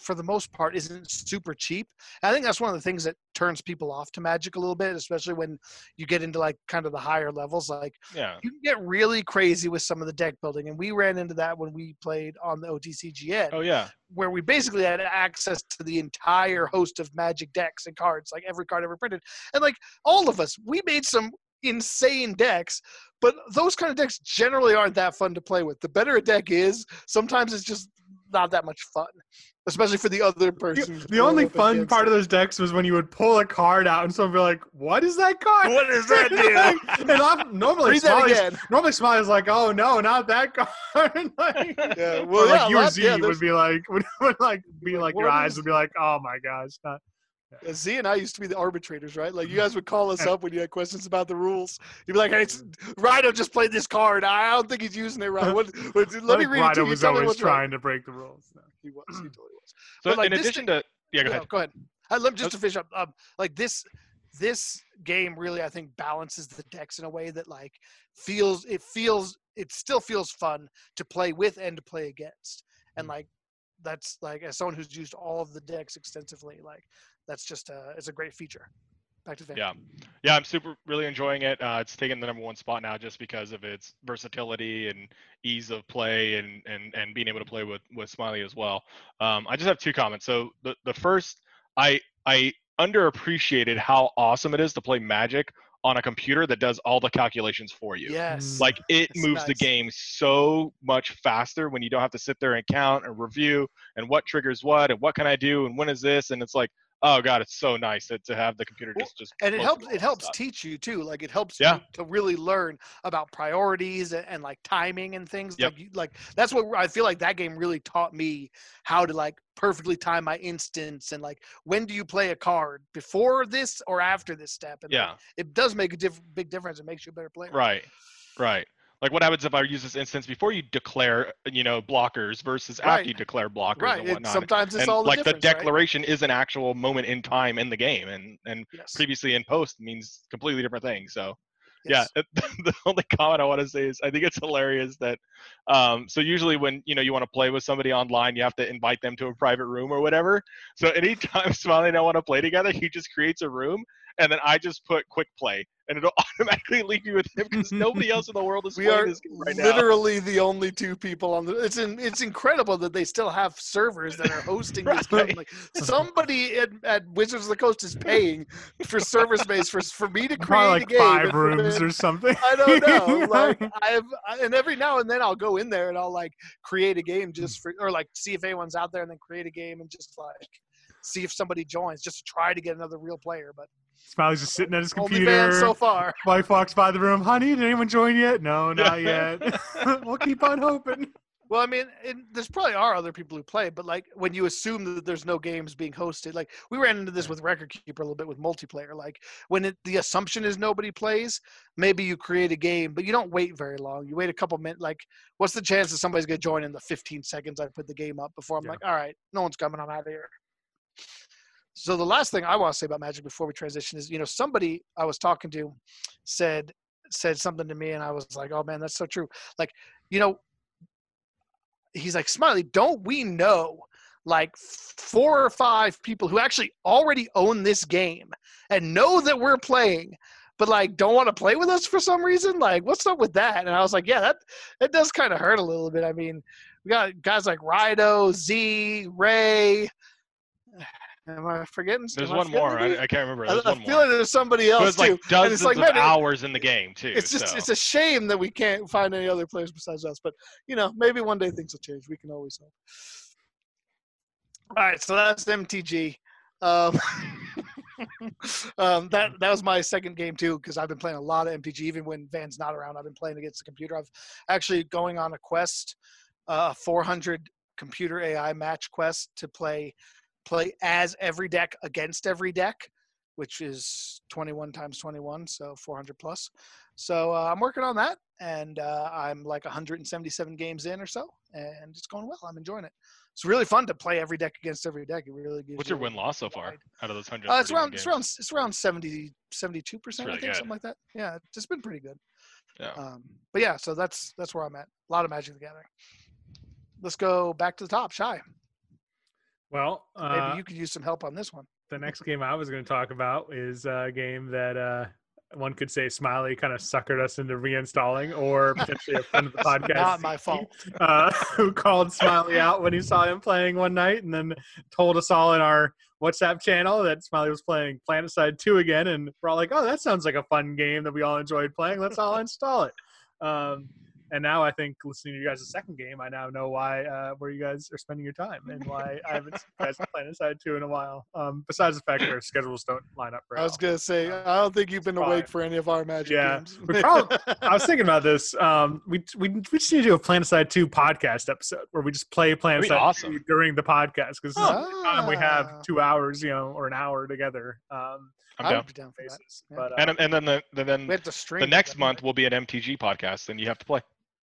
for the most part isn't super cheap. I think that's one of the things that turns people off to Magic a little bit, especially when you get into like kind of the higher levels. Like yeah, you can get really crazy with some of the deck building, and we ran into that when we played on the OTCGN, oh yeah, where we basically had access to the entire host of Magic decks and cards, like every card ever printed, and like all of us, we made some insane decks. But those kind of decks generally aren't that fun to play with. The better a deck is, sometimes it's just not that much fun, especially for the other person. who's The only fun part it. of those decks was when you would pull a card out and someone would be like, "What is that card? What does that do? and I'm, normally, Read that Smiley's, again. normally Smiley's like, "Oh no, not that card!" like, Yeah, or well, like yeah, you or Z yeah, would be like, would, would like be like your eyes is- would be like, "Oh my gosh!" Not, Yeah, Z and I used to be the arbitrators, right? Like you guys would call us up when you had questions about the rules. You'd be like, "Hey, it's, Rhino just played this card. I don't think he's using it right. What, what, I let me think read it to you. was always what's right." trying to break the rules. No. He was. He totally was. So But, like, in this addition to yeah, go Yeah, ahead. go ahead. Uh, let, just to finish up, um, like this, this game really, I think, balances the decks in a way that like feels it feels it still feels fun to play with and to play against, and like that's like as someone who's used all of the decks extensively, like that's just uh, it's a great feature. Back to the Yeah, yeah, I'm super really enjoying it. Uh, it's taken the number one spot now just because of its versatility and ease of play and and and being able to play with with Smiley as well. Um, I just have two comments. So the the first, I I underappreciated how awesome it is to play Magic on a computer that does all the calculations for you. Yes. Like it It's moves the game so much faster when you don't have to sit there and count and review and what triggers what and what can I do and when is this and it's like Oh god, it's so nice to, to have the computer just just. and it helps it helps stuff. teach you too like it helps Yeah. you to really learn about priorities and, and like timing and things Yep. like you, like that's what i feel like that game really taught me how to like perfectly time my instance and like when do you play a card before this or after this step and like, Yeah. it does make a diff- big difference it makes you a better player Right. Right. Like what happens if I use this instance before you declare, you know, blockers versus Right. after you declare blockers right and it, whatnot. sometimes it's and all the like the difference, right? declaration is an actual moment in time in the game, and and yes. previously in post means completely different things. So yes. yeah, the only comment I want to say is I think it's hilarious that um, so usually when you know you want to play with somebody online, you have to invite them to a private room or whatever. So anytime Smiley and I want to play together, he just creates a room, and then I just put quick play, and it'll automatically leave you with him because nobody else in the world is we playing are this game right now. literally the only two people on the it's in, it's incredible that they still have servers that are hosting this game like somebody at, at wizards of the coast is paying for server space for for me to create Probably a like game five and for rooms or something. I don't know. Like I've and every now and then I'll go in there and I'll like create a game just hmm. for or like see if anyone's out there and then create a game and just like see if somebody joins just to try to get another real player. But Smiley's just sitting at his only computer. so far. Wife walks by the room. Honey, did anyone join yet? No, not yet. we'll keep on hoping. Well, I mean, there's probably are other people who play, but like when you assume that there's no games being hosted, like we ran into this with Record Keeper a little bit with multiplayer. Like when it, the assumption is nobody plays, maybe you create a game, but you don't wait very long. You wait a couple minutes. Like, what's the chance that somebody's gonna join in the 15 seconds I put the game up before I'm Yeah. like, all right, no one's coming, I'm out of here. So the last thing I want to say about Magic before we transition is, you know, somebody I was talking to said said something to me, and I was like, oh man, that's so true. Like, you know, he's like, Smiley, don't we know like four or five people who actually already own this game and know that we're playing, but like don't want to play with us for some reason? Like, what's up with that? And I was like, yeah, that that does kind of hurt a little bit. I mean, we got guys like Rido, Z, Ray. Am I forgetting? There's am one more. I, I can't remember. There's I, I feel like there's somebody So else it's too. like And dozens it's like, of man, hours in the game too. it's just so. it's a shame that we can't find any other players besides us. But you know, maybe one day things will change. We can always hope. All right, so that's MTG. Um, um, that that was my second game too because I've been playing a lot of MTG. Even when Van's not around, I've been playing against the computer. I've actually going on a quest, uh, 400 computer AI match quest to play play as every deck against every deck, which is 21 times 21, so 400 plus. So uh, I'm working on that, and uh, I'm like 177 games in or so, and it's going well. I'm enjoying it. It's really fun to play every deck against every deck. It really gives What's you your win loss so far out of those hundred? Uh, it's around it's around it's around 70 72 percent. I think good. something like that. Yeah, it's just been pretty good. Yeah. Um, but yeah, so that's that's where I'm at. A lot of Magic the Gathering. Let's go back to the top. Shy, Well, maybe uh, you could use some help on this one. the next game I was going to talk about is a game that uh, one could say Smiley kind of suckered us into reinstalling, or potentially a friend of the podcast, Not my fault. uh, who called Smiley out when he saw him playing one night, and then told us all in our WhatsApp channel that Smiley was playing Planetside 2 again, and we're all like, "Oh, that sounds like a fun game that we all enjoyed playing. Let's all install it." Um, and now I think listening to you guys' second game, I now know why uh, where you guys are spending your time and why I haven't seen you guys playing Inside Two in a while. Um, besides the fact that our schedules don't line up very I was gonna say I don't think you've been It's awake for any of our Magic Yeah, games. we probably- I was thinking about this. Um, we, we we just need to do a Planetside Two podcast episode where we just play That'd be Planetside awesome. 2 during the podcast because this is the only time we Ah. have two hours, you know, or an hour together. Um, I'm down. be down for that. Yeah. But uh, And and then the the- then We have to stream the next month will be an MTG podcast, and you have to play.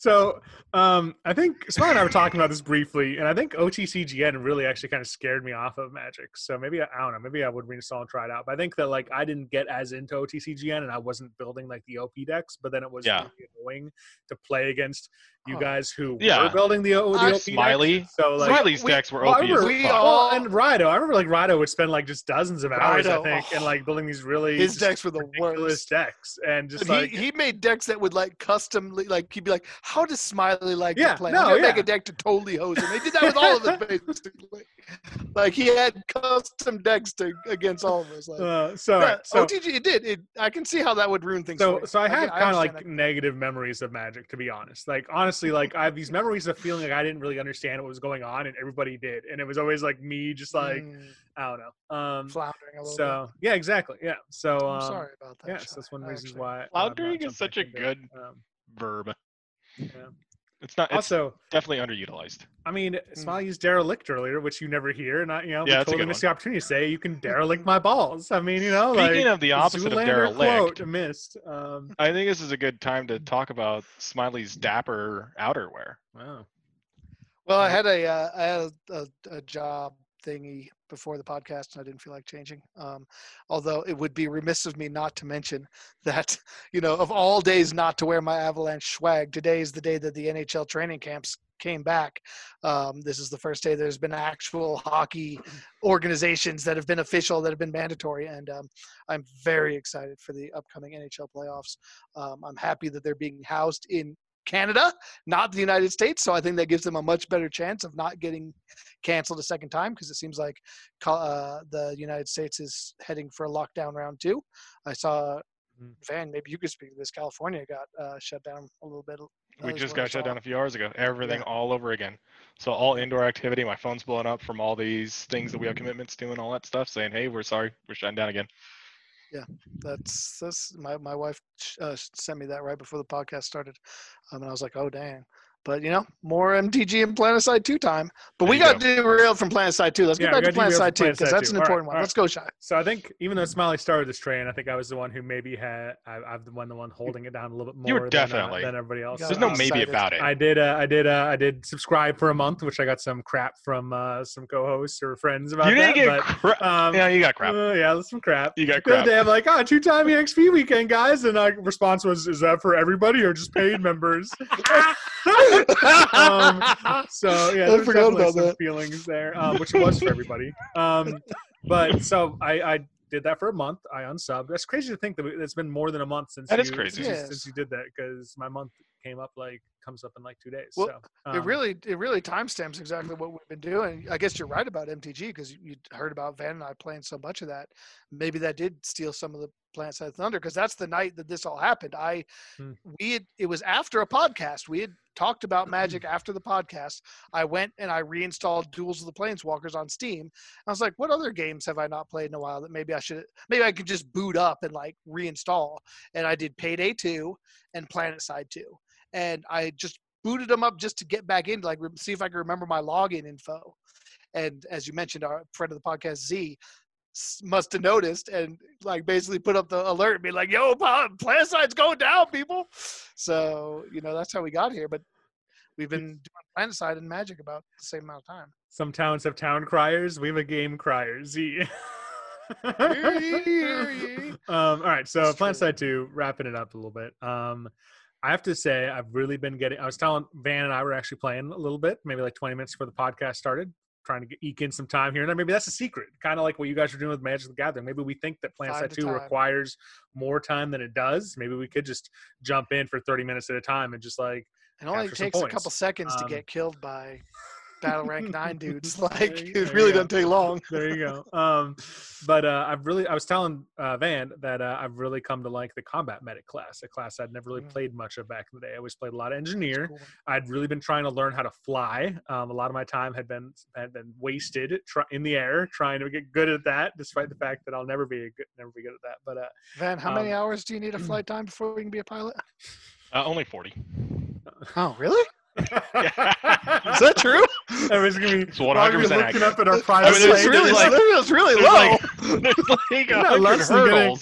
So um, I think Smart and I were talking about this briefly, and I think OTCGN really actually kind of scared me off of Magic. So maybe I don't know, maybe I would reinstall and try it out. But I think that like I didn't get as into OTCGN, and I wasn't building like the OP decks. But then it was Yeah. really annoying to play against you Oh. guys who Yeah. were building the, O- the I- OP Smiley. decks. So like. Smiley's we- decks were well, I OP. as remember- we all- well, and Rido, I remember like Rido would spend like just dozens of hours, I Rido, think, and oh. like building these really His decks were the worst. decks, and just And he, like he made decks that would like custom like he'd be like, how does Smiley like Yeah, to play? no, I'm gonna make yeah. a deck to totally hose him. They did that with all of us basically. Like he had custom decks to against all of us. Like, Uh, so, yeah, so OTG, it did. It, I can see how that would ruin things. so for so I get- have kind of like understand negative memories of Magic, to be honest. Like honestly, like I have these memories of feeling like I didn't really understand what was going on, and everybody did, and it was always like me, just like Mm, I don't know. Um, floundering a little so yeah, exactly, yeah. So um, I'm sorry about that. Yes, Shy. that's one reason why. uh, Floundering is such a jumping into it. good- Um, Verb. Yeah. It's not. It's Also, definitely underutilized. I mean, Smiley used derelict earlier, which you never hear, and I, you know, we Yeah, that's a totally missed one. the opportunity to say you can derelict my balls. I mean, you know, Speaking like of the opposite of Zoolander derelict, quote missed. Um, I think this is a good time to talk about Smiley's dapper outerwear. wow. Well, I had a uh, I had a, a, a job thingy before the podcast, and I didn't feel like changing. Um, although it would be remiss of me not to mention that you know of all days not to wear my Avalanche swag, today is the day that the NHL training camps came back. Um, this is the first day there's been actual hockey organizations that have been official, that have been mandatory, and um, I'm very excited for the upcoming NHL playoffs. Um, I'm happy that they're being housed in Canada, not the United States. So I think that gives them a much better chance of not getting canceled a second time because it seems like uh, the United States is heading for a lockdown round two. I saw. Van. Maybe you could speak to this. California got uh, shut down a little bit. We just got shut down a few hours ago. Everything Yeah. all over again. So all indoor activity. My phone's blowing up from all these things that we have commitments to and all that stuff, saying, "Hey, we're sorry, we're shutting down again." Yeah, that's that's my my wife uh, sent me that right before the podcast started, um, and I was like, oh dang. But you know, more MTG and Planetside two time. But There we you got derailed from Planetside two. Let's Yeah, get back to got derailed Planetside from two because that's an All right, important one. all right. Let's go, Shy. So I think even though Smiley started this train, I think I was the one who maybe had I, I'm the one the one holding it down a little bit more. You were than, uh, definitely- than everybody else. got There's no Uh, maybe excited. about it. I did. Uh, I did. Uh, I did subscribe for a month, which I got some crap from uh, some co-hosts or friends about you didn't that. get crap. um, yeah, you got crap. uh, yeah, some crap. You got The other crap. day, I'm like, oh, two-time EXP weekend, guys, and our response was, "Is that for everybody or just paid members?" um, so yeah, I there's forgot definitely about some that. feelings there, um, which it was for everybody. Um, but so I, I did that for a month. I unsubbed. That's crazy to think that it's been more than a month since That you, is crazy. since, Yes. since you did that because my month came up like comes up in like two days. Well, so it um, really it really timestamps exactly what we've been doing. I guess you're right about MTG because you, you heard about Van and I playing so much of that. Maybe that did steal some of the Planet Side Thunder because that's the night that this all happened. I Hmm. we had it was after a podcast. We had talked about Magic after the podcast. I went and I reinstalled Duels of the Planeswalkers on Steam. I was like, what other games have I not played in a while that maybe I should maybe I could just boot up and like reinstall. And I did Payday 2 and Planet Side 2 and I just booted them up just to get back in, like see if I could remember my login info. And as you mentioned, our friend of the podcast Z must have noticed and like basically put up the alert and be like, "Yo, pa- Planetside's going down, people." So you know that's how we got here. But we've been doing Planetside and Magic about the same amount of time. some towns have town criers. We have a game crier. Z. Hear ye, hear ye. um, all right, so Plant. Side 2, wrapping it up a little bit. Um, I have to say, I've really been getting. I was telling Van and I were actually playing a little bit, maybe like 20 minutes before the podcast started, trying to get, eke in some time here and there. Maybe that's a secret, kind of like what you guys are doing with Magic the Gathering. Maybe we think that Plant Find Side the 2 time. requires more time than it does. Maybe we could just jump in for 30 minutes at a time and just like, It only takes a couple seconds to Um, get killed by battle rank nine dudes. Like There you- there it really doesn't take long. there you go. Um, but uh, I've really, I was telling uh, Van that uh, I've really come to like the combat medic class, a class I'd never really Mm. played much of back in the day. I always played a lot of engineer. Cool. I'd really been trying to learn how to fly. Um, a lot of my time had been had been wasted try, in the air trying to get good at that, despite the fact that I'll never be a good, never be good at that. But uh, Van, how many Um, hours do you need of flight time before you can be a pilot? Uh, only 40. Oh, really? Is is that true? Everyone's gonna be It's we're all gonna be 100% looking accurate. up at our I mean, That's there's plane. really, like- that's really low. like- There's like a Not hundred less than getting-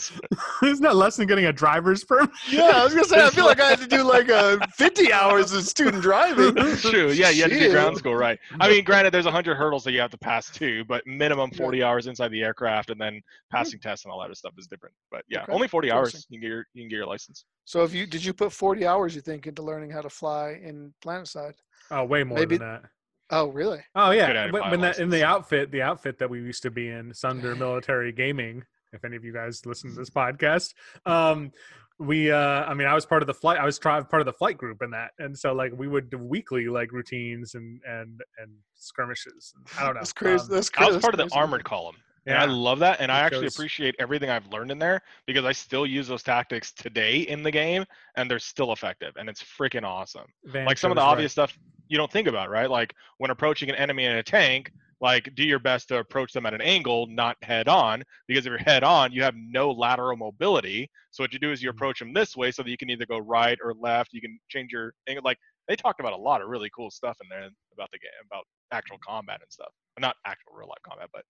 Isn't that less than getting a driver's permit? yeah, I was gonna say I feel like I had to do like a 50 hours of student driving. True. Yeah, you had to do ground school, right? I mean, granted, there's 100 hurdles that you have to pass too, but minimum 40 hours inside the aircraft, and then mm-hmm. passing tests and all that other stuff is different. But yeah, Okay. only 40 hours. You can get your you can get your license. So if you did you put 40 hours you think into learning how to fly in Planetside? Oh, way more Maybe- than that. Oh, really? Oh yeah, have but, a but that, in the outfit, the outfit that we used to be in, Sunder Military Gaming. If any of you guys listen to this podcast, um, we uh i mean i was part of the flight i was try, part of the flight group in that and so like we would do weekly like routines and and and skirmishes i don't know That's crazy. Um, that's I crazy. was part of the armored column. And yeah I love that. And I actually shows- appreciate everything I've learned in there because I still use those tactics today in the game and they're still effective. And it's freaking awesome. Van like some of the right. obvious stuff you don't think about, right? Like when approaching an enemy in a tank, like do your best to approach them at an angle, not head on, because if you're head on, you have no lateral mobility. So what you do is you Mhm. approach them this way so that you can either go right or left. You can change your angle. Like they talked about a lot of really cool stuff in there about the game, about actual combat and stuff. Not actual real life combat, but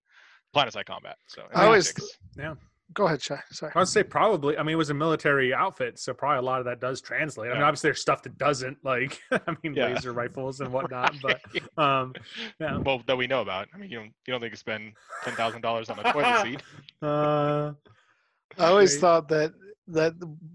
planet side combat. So I always- yeah. Go ahead, Shy. Sorry. I would say probably. I mean, it was a military outfit, so probably a lot of that does translate. I mean, Yeah. obviously there's stuff that doesn't, like I mean, Yeah. laser rifles and whatnot. But um, yeah. well, that we know about. I mean, you don't you don't think you spend ten thousand dollars on a toilet seat? Uh, I always thought that that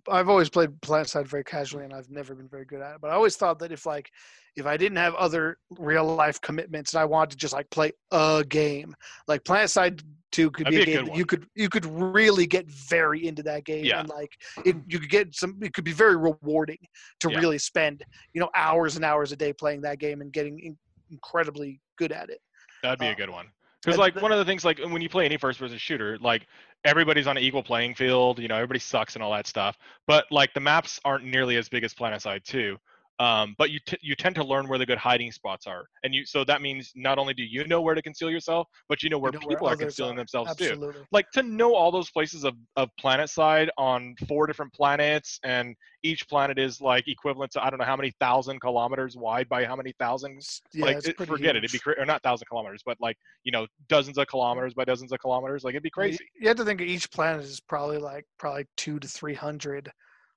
I've always played PlanetSide very casually, and I've never been very good at it. But I always thought that if like if I didn't have other real life commitments and I wanted to just like play a game, like PlanetSide Two could That'd be a game that you could you could really get very into that game, Yeah. and like it, you could get some. It could be very rewarding to Yeah. really spend you know hours and hours a day playing that game and getting in, incredibly good at it. That'd be Uh, a good one. Because like one of the things like when you play any first person shooter, like everybody's on an equal playing field. You know, everybody sucks and all that stuff. But like the maps aren't nearly as big as PlanetSide 2. Um, but you t- you tend to learn where the good hiding spots are, and you so that means not only do you know where to conceal yourself, but you know where You know people are concealing are. themselves too. Like to know all those places of, of planet side on four different planets and each planet is like equivalent to i don't know how many thousand kilometers wide by how many thousands. Yeah, like it, forget it huge. it'd be cra- or not thousand kilometers but like you know dozens of kilometers by dozens of kilometers like it'd be crazy You have to think each planet is probably like probably two to three hundred,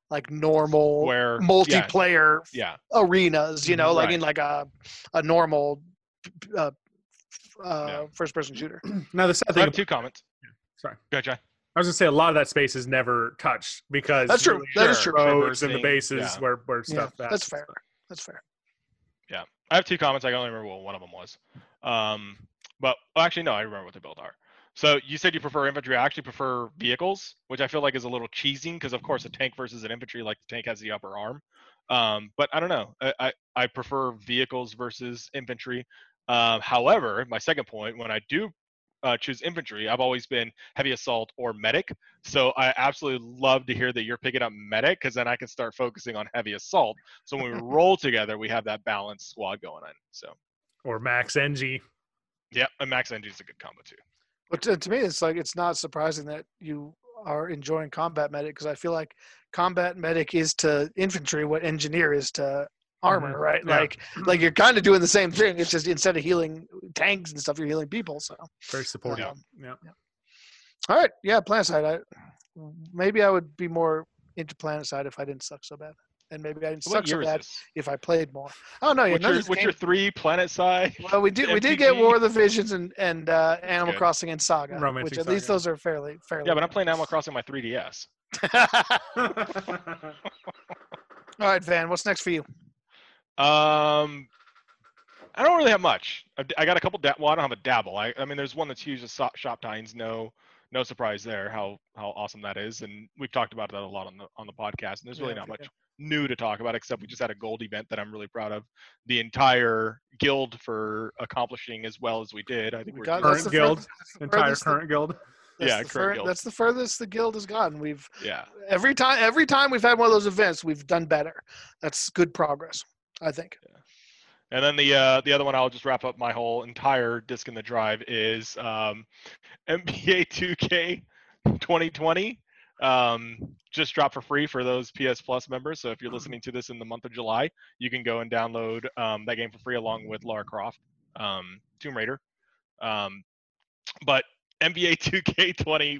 like normal where multiplayer yeah arenas. You know, like Right. in like a a normal uh, uh, Yeah. first person shooter. now the sad i thing, have two comments sorry, gotcha I was gonna say a lot of that space is never touched because That's true. That is true. roads and the bases yeah. where where Yeah, stuff that's fair. That's fair. Yeah, I have two comments. I can only remember what one of them was. Um, but well, actually, no, I remember what they both are. So you said you prefer infantry. I actually prefer vehicles, which I feel like is a little cheesy because, of course, a tank versus an infantry, like the tank has the upper arm. Um, but I don't know. I, I, I prefer vehicles versus infantry. Uh, however, my second point, when I do uh, choose infantry, I've always been heavy assault or medic. So I absolutely love to hear that you're picking up medic because then I can start focusing on heavy assault. So when we roll together, we have that balanced squad going on. So or Max NG. yeah, and Max NG is a good combo too. But to, to me, it's like it's not surprising that you are enjoying combat medic because I feel like combat medic is to infantry what engineer is to armor, Mhm. right? Yeah. Like like you're kind of doing the same thing. It's just instead of healing tanks and stuff, you're healing people. So Very supportive. Um, yeah. all right, yeah, planet side. I maybe I would be more into planet side if I didn't suck so bad, and maybe I didn't What suck so year bad if I played more. Oh no, yeah, What's none of your, what's your three planet side? Well, we did we did get War of the Visions and and uh, Animal good. Crossing and Saga, Romantic which at least those are fairly fairly. Yeah, but I'm playing Animal Crossing on my 3DS. All right, Van, what's next for you? Um, I don't really have much. I, I got a couple. Da- well, I don't have a dabble. I, I mean, there's one that's huge. As so- Shop Titans. No, no surprise there. How how awesome that is, and we've talked about that a lot on the on the podcast. And there's really Yeah, not yeah. much new to talk about except we just had a gold event that I'm really proud of the entire guild for accomplishing as well as we did. I think oh We we're got- Current guild, furthest- the Entire furthest the- current guild. that's Yeah, the current fur- guild. That's the furthest the guild has gotten. We've yeah. every time every time we've had one of those events, we've done better. That's good progress, I think. And then the uh, the other one I'll just wrap up my whole entire disc in the drive is um, NBA 2K 2020. Um, just dropped for free for those PS Plus members. So if you're listening to this in the month of July, you can go and download um, that game for free along with Lara Croft, um, Tomb Raider. Um, but NBA 2K20,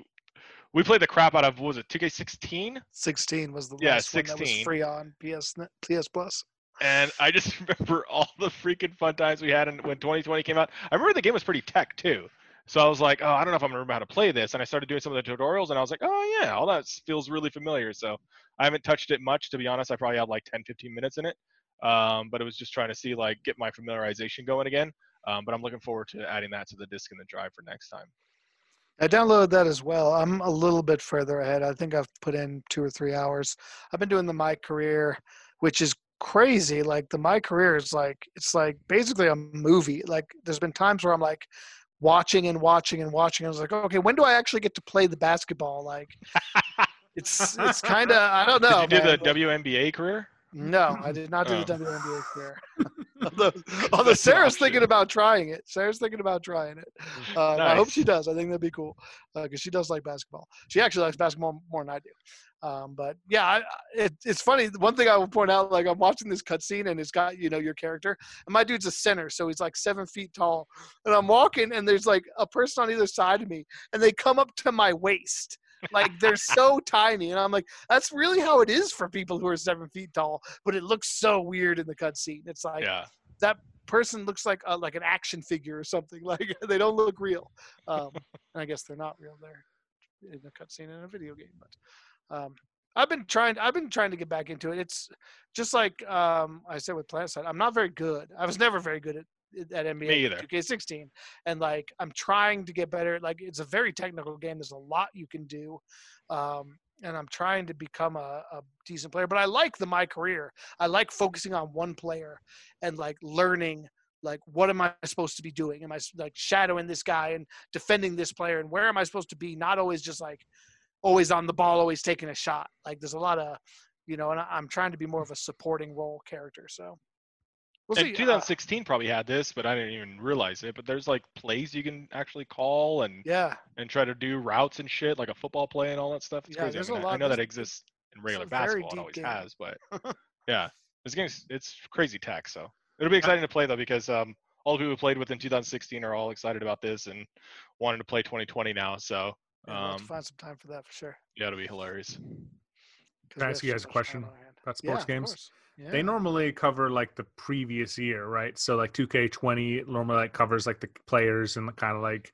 we played the crap out of what was it 2K16? 16 was the Yeah, last one that was 16. free on PS PS Plus. And I just remember all the freaking fun times we had in, when 2020 came out. I remember the game was pretty tech too. So I was like, oh, I don't know if I'm gonna remember how to play this. And I started doing some of the tutorials, and I was like, oh yeah, all that feels really familiar. So I haven't touched it much, to be honest. I probably had like 10, 15 minutes in it. Um, but it was just trying to see like get my familiarization going again. Um, but I'm looking forward to adding that to the disk and the drive for next time. I downloaded that as well. I'm a little bit further ahead. I think I've put in two or three hours. I've been doing the My Career, which is crazy. Like the My Career is like it's like basically a movie. Like there's been times where I'm like watching and watching and watching. I was like, okay, when do I actually get to play the basketball? Like it's it's kind of I don't know. Did you do man, the but- WNBA career? No, I did not do Oh. the WNBA career. although, although Sarah's thinking about trying it. Sarah's thinking about trying it. Um, I hope she does. I think that'd be cool because she does like basketball. She actually likes basketball more than I do. Um, but yeah, I- it, it's funny. One thing I will point out, like I'm watching this cutscene and it's got you know your character, and my dude's a center, so he's like seven feet tall, and I'm walking and there's like a person on either side of me, and they come up to my waist. Like they're so tiny, and I'm like, that's really how it is for people who are seven feet tall. But it looks so weird in the cutscene. It's like Yeah. person looks like a, like an action figure or something. Like they don't look real. Um, and I guess they're not real. They're in a cutscene in a video game. But um, I've been trying. I've been trying to get back into it. It's just like um, I said with PlanetSide. I'm not very good. I was never very good at at NBA Me 2K16, and like I'm trying to get better. Like it's a very technical game. There's a lot you can do. Um, and I'm trying to become a, a decent player, but I like the my career. I like focusing on one player and like learning like what am i supposed to be doing am I like shadowing this guy and defending this player and where am i supposed to be not always just like always on the ball always taking a shot like there's a lot of you know and i'm trying to be more of a supporting role character so we'll and see uh, 2016 probably had this, but I didn't even realize it. But there's like plays you can actually call and yeah and try to do routes and shit, like a football play and all that stuff. It's Yeah, crazy. I, there's a mean, I- I know that exists in regular basketball. It always game. has, but yeah, this game's it's crazy tech. So it'll be exciting to play though because um, all the people who played with in 2016 are all excited about this and wanting to play 2020 now. So yeah, we'll have to um, find some time for that for sure. yeah, it'll be hilarious. Can I ask you guys a question on our about Yeah, sports of games? Course. yeah. They normally cover like the previous year, right? So like 2K20 normally like covers like the players and the kind of like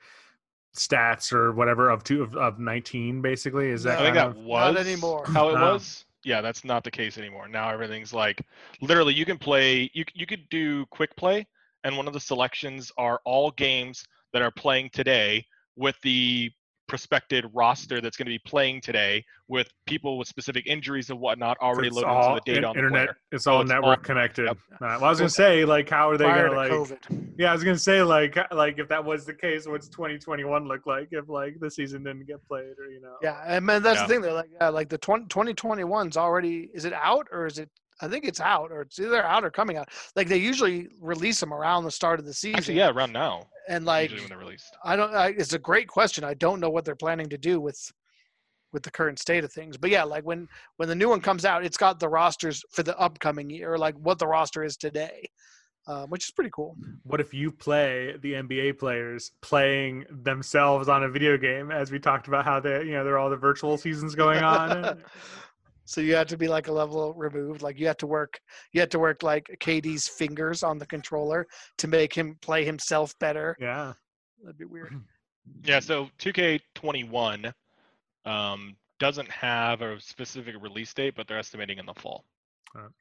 stats or whatever of two of, of 19 basically. Is that No. I think that of was Not anymore. how it No. was. Yeah, that's not the case anymore. Now everything's like literally you can play you you could do quick play and one of the selections are all games that are playing today with the prospected roster that's going to be playing today with people with specific injuries and whatnot already it's loaded all into the data in- on the internet. player. It's So all it's network all- connected. yep. Uh, well, I was gonna say like how are they gonna to like? covid Yeah, I was gonna say like like if that was the case, what's 2021 look like if like the season didn't get played or you know? Yeah, and man, that's Yeah. the thing. They're like, yeah, like the 20, 2021's already. Is it out or is it? I think it's out, or it's either out or coming out. Like they usually release them around the start of the season. Actually, yeah, around now. And like usually when they're released. I don't. I, it's a great question. I don't know what they're planning to do with with the current state of things. But yeah, like when when the new one comes out, it's got the rosters for the upcoming year, like what the roster is today, um, which is pretty cool. What if you play the NBA players playing themselves on a video game, as we talked about how they, you know, there are all the virtual seasons going on? so you have to be like a level removed. Like you have to work. You have to work like KD's fingers on the controller to make him play himself better. yeah. That'd be weird. Yeah, so 2K21 um, doesn't have a specific release date, but they're estimating in the fall.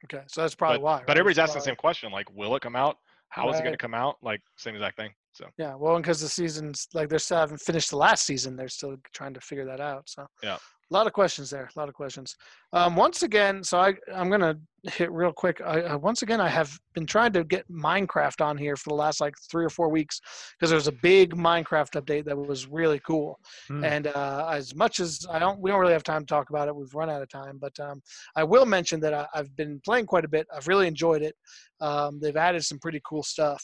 Okay, so that's probably but, why. But everybody's It's asking the same question, like, will it come out? How is it going to come out? Like, same exact thing. So Yeah, well, because the season's like they're still haven't finished the last season, they're still trying to figure that out. So Yeah. a lot of questions there. A lot of questions. Um, once again, so I I'm gonna hit real quick. I, I once again I have been trying to get Minecraft on here for the last like three or four weeks because there was a big Minecraft update that was really cool. Hmm. And uh, as much as I don't, we don't really have time to talk about it. We've run out of time, but um, I will mention that I, I've been playing quite a bit. I've really enjoyed it. Um, they've added some pretty cool stuff.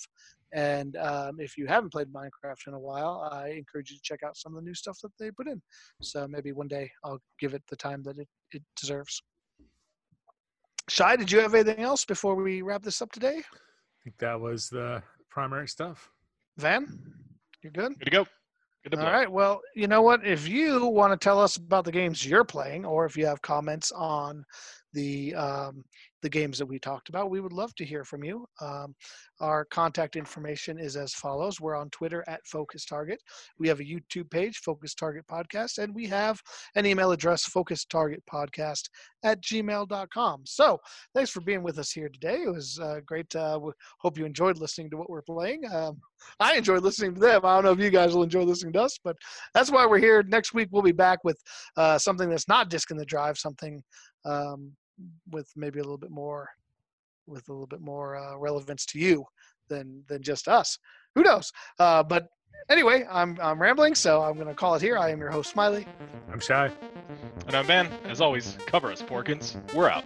And um, if you haven't played Minecraft in a while, I encourage you to check out some of the new stuff that they put in. So maybe one day I'll give it the time that it, it deserves. Shy, did you have anything else before we wrap this up today? I think that was the primary stuff. Van, you're good? good to go. Good to All blow. right. Well, you know what? If you want to tell us about the games you're playing, or if you have comments on the um, the games that we talked about. We would love to hear from you. Um, our contact information is as follows. We're on Twitter at Focus Target. We have a YouTube page, Focus Target Podcast, and we have an email address, Focus Target Podcast at gmail.com. So thanks for being with us here today. It was uh, great. Uh, hope you enjoyed listening to what we're playing. Um, I enjoyed listening to them. I don't know if you guys will enjoy listening to us, but that's why we're here. Next week, we'll be back with uh, something that's not disc in the drive, something um, with maybe a little bit more with a little bit more uh, relevance to you than than just us. Who knows? Uh, but anyway, I'm I'm rambling, so I'm gonna call it here. I am your host, Smiley. I'm shy. And I'm Van. As always, cover us, Porkins. We're out.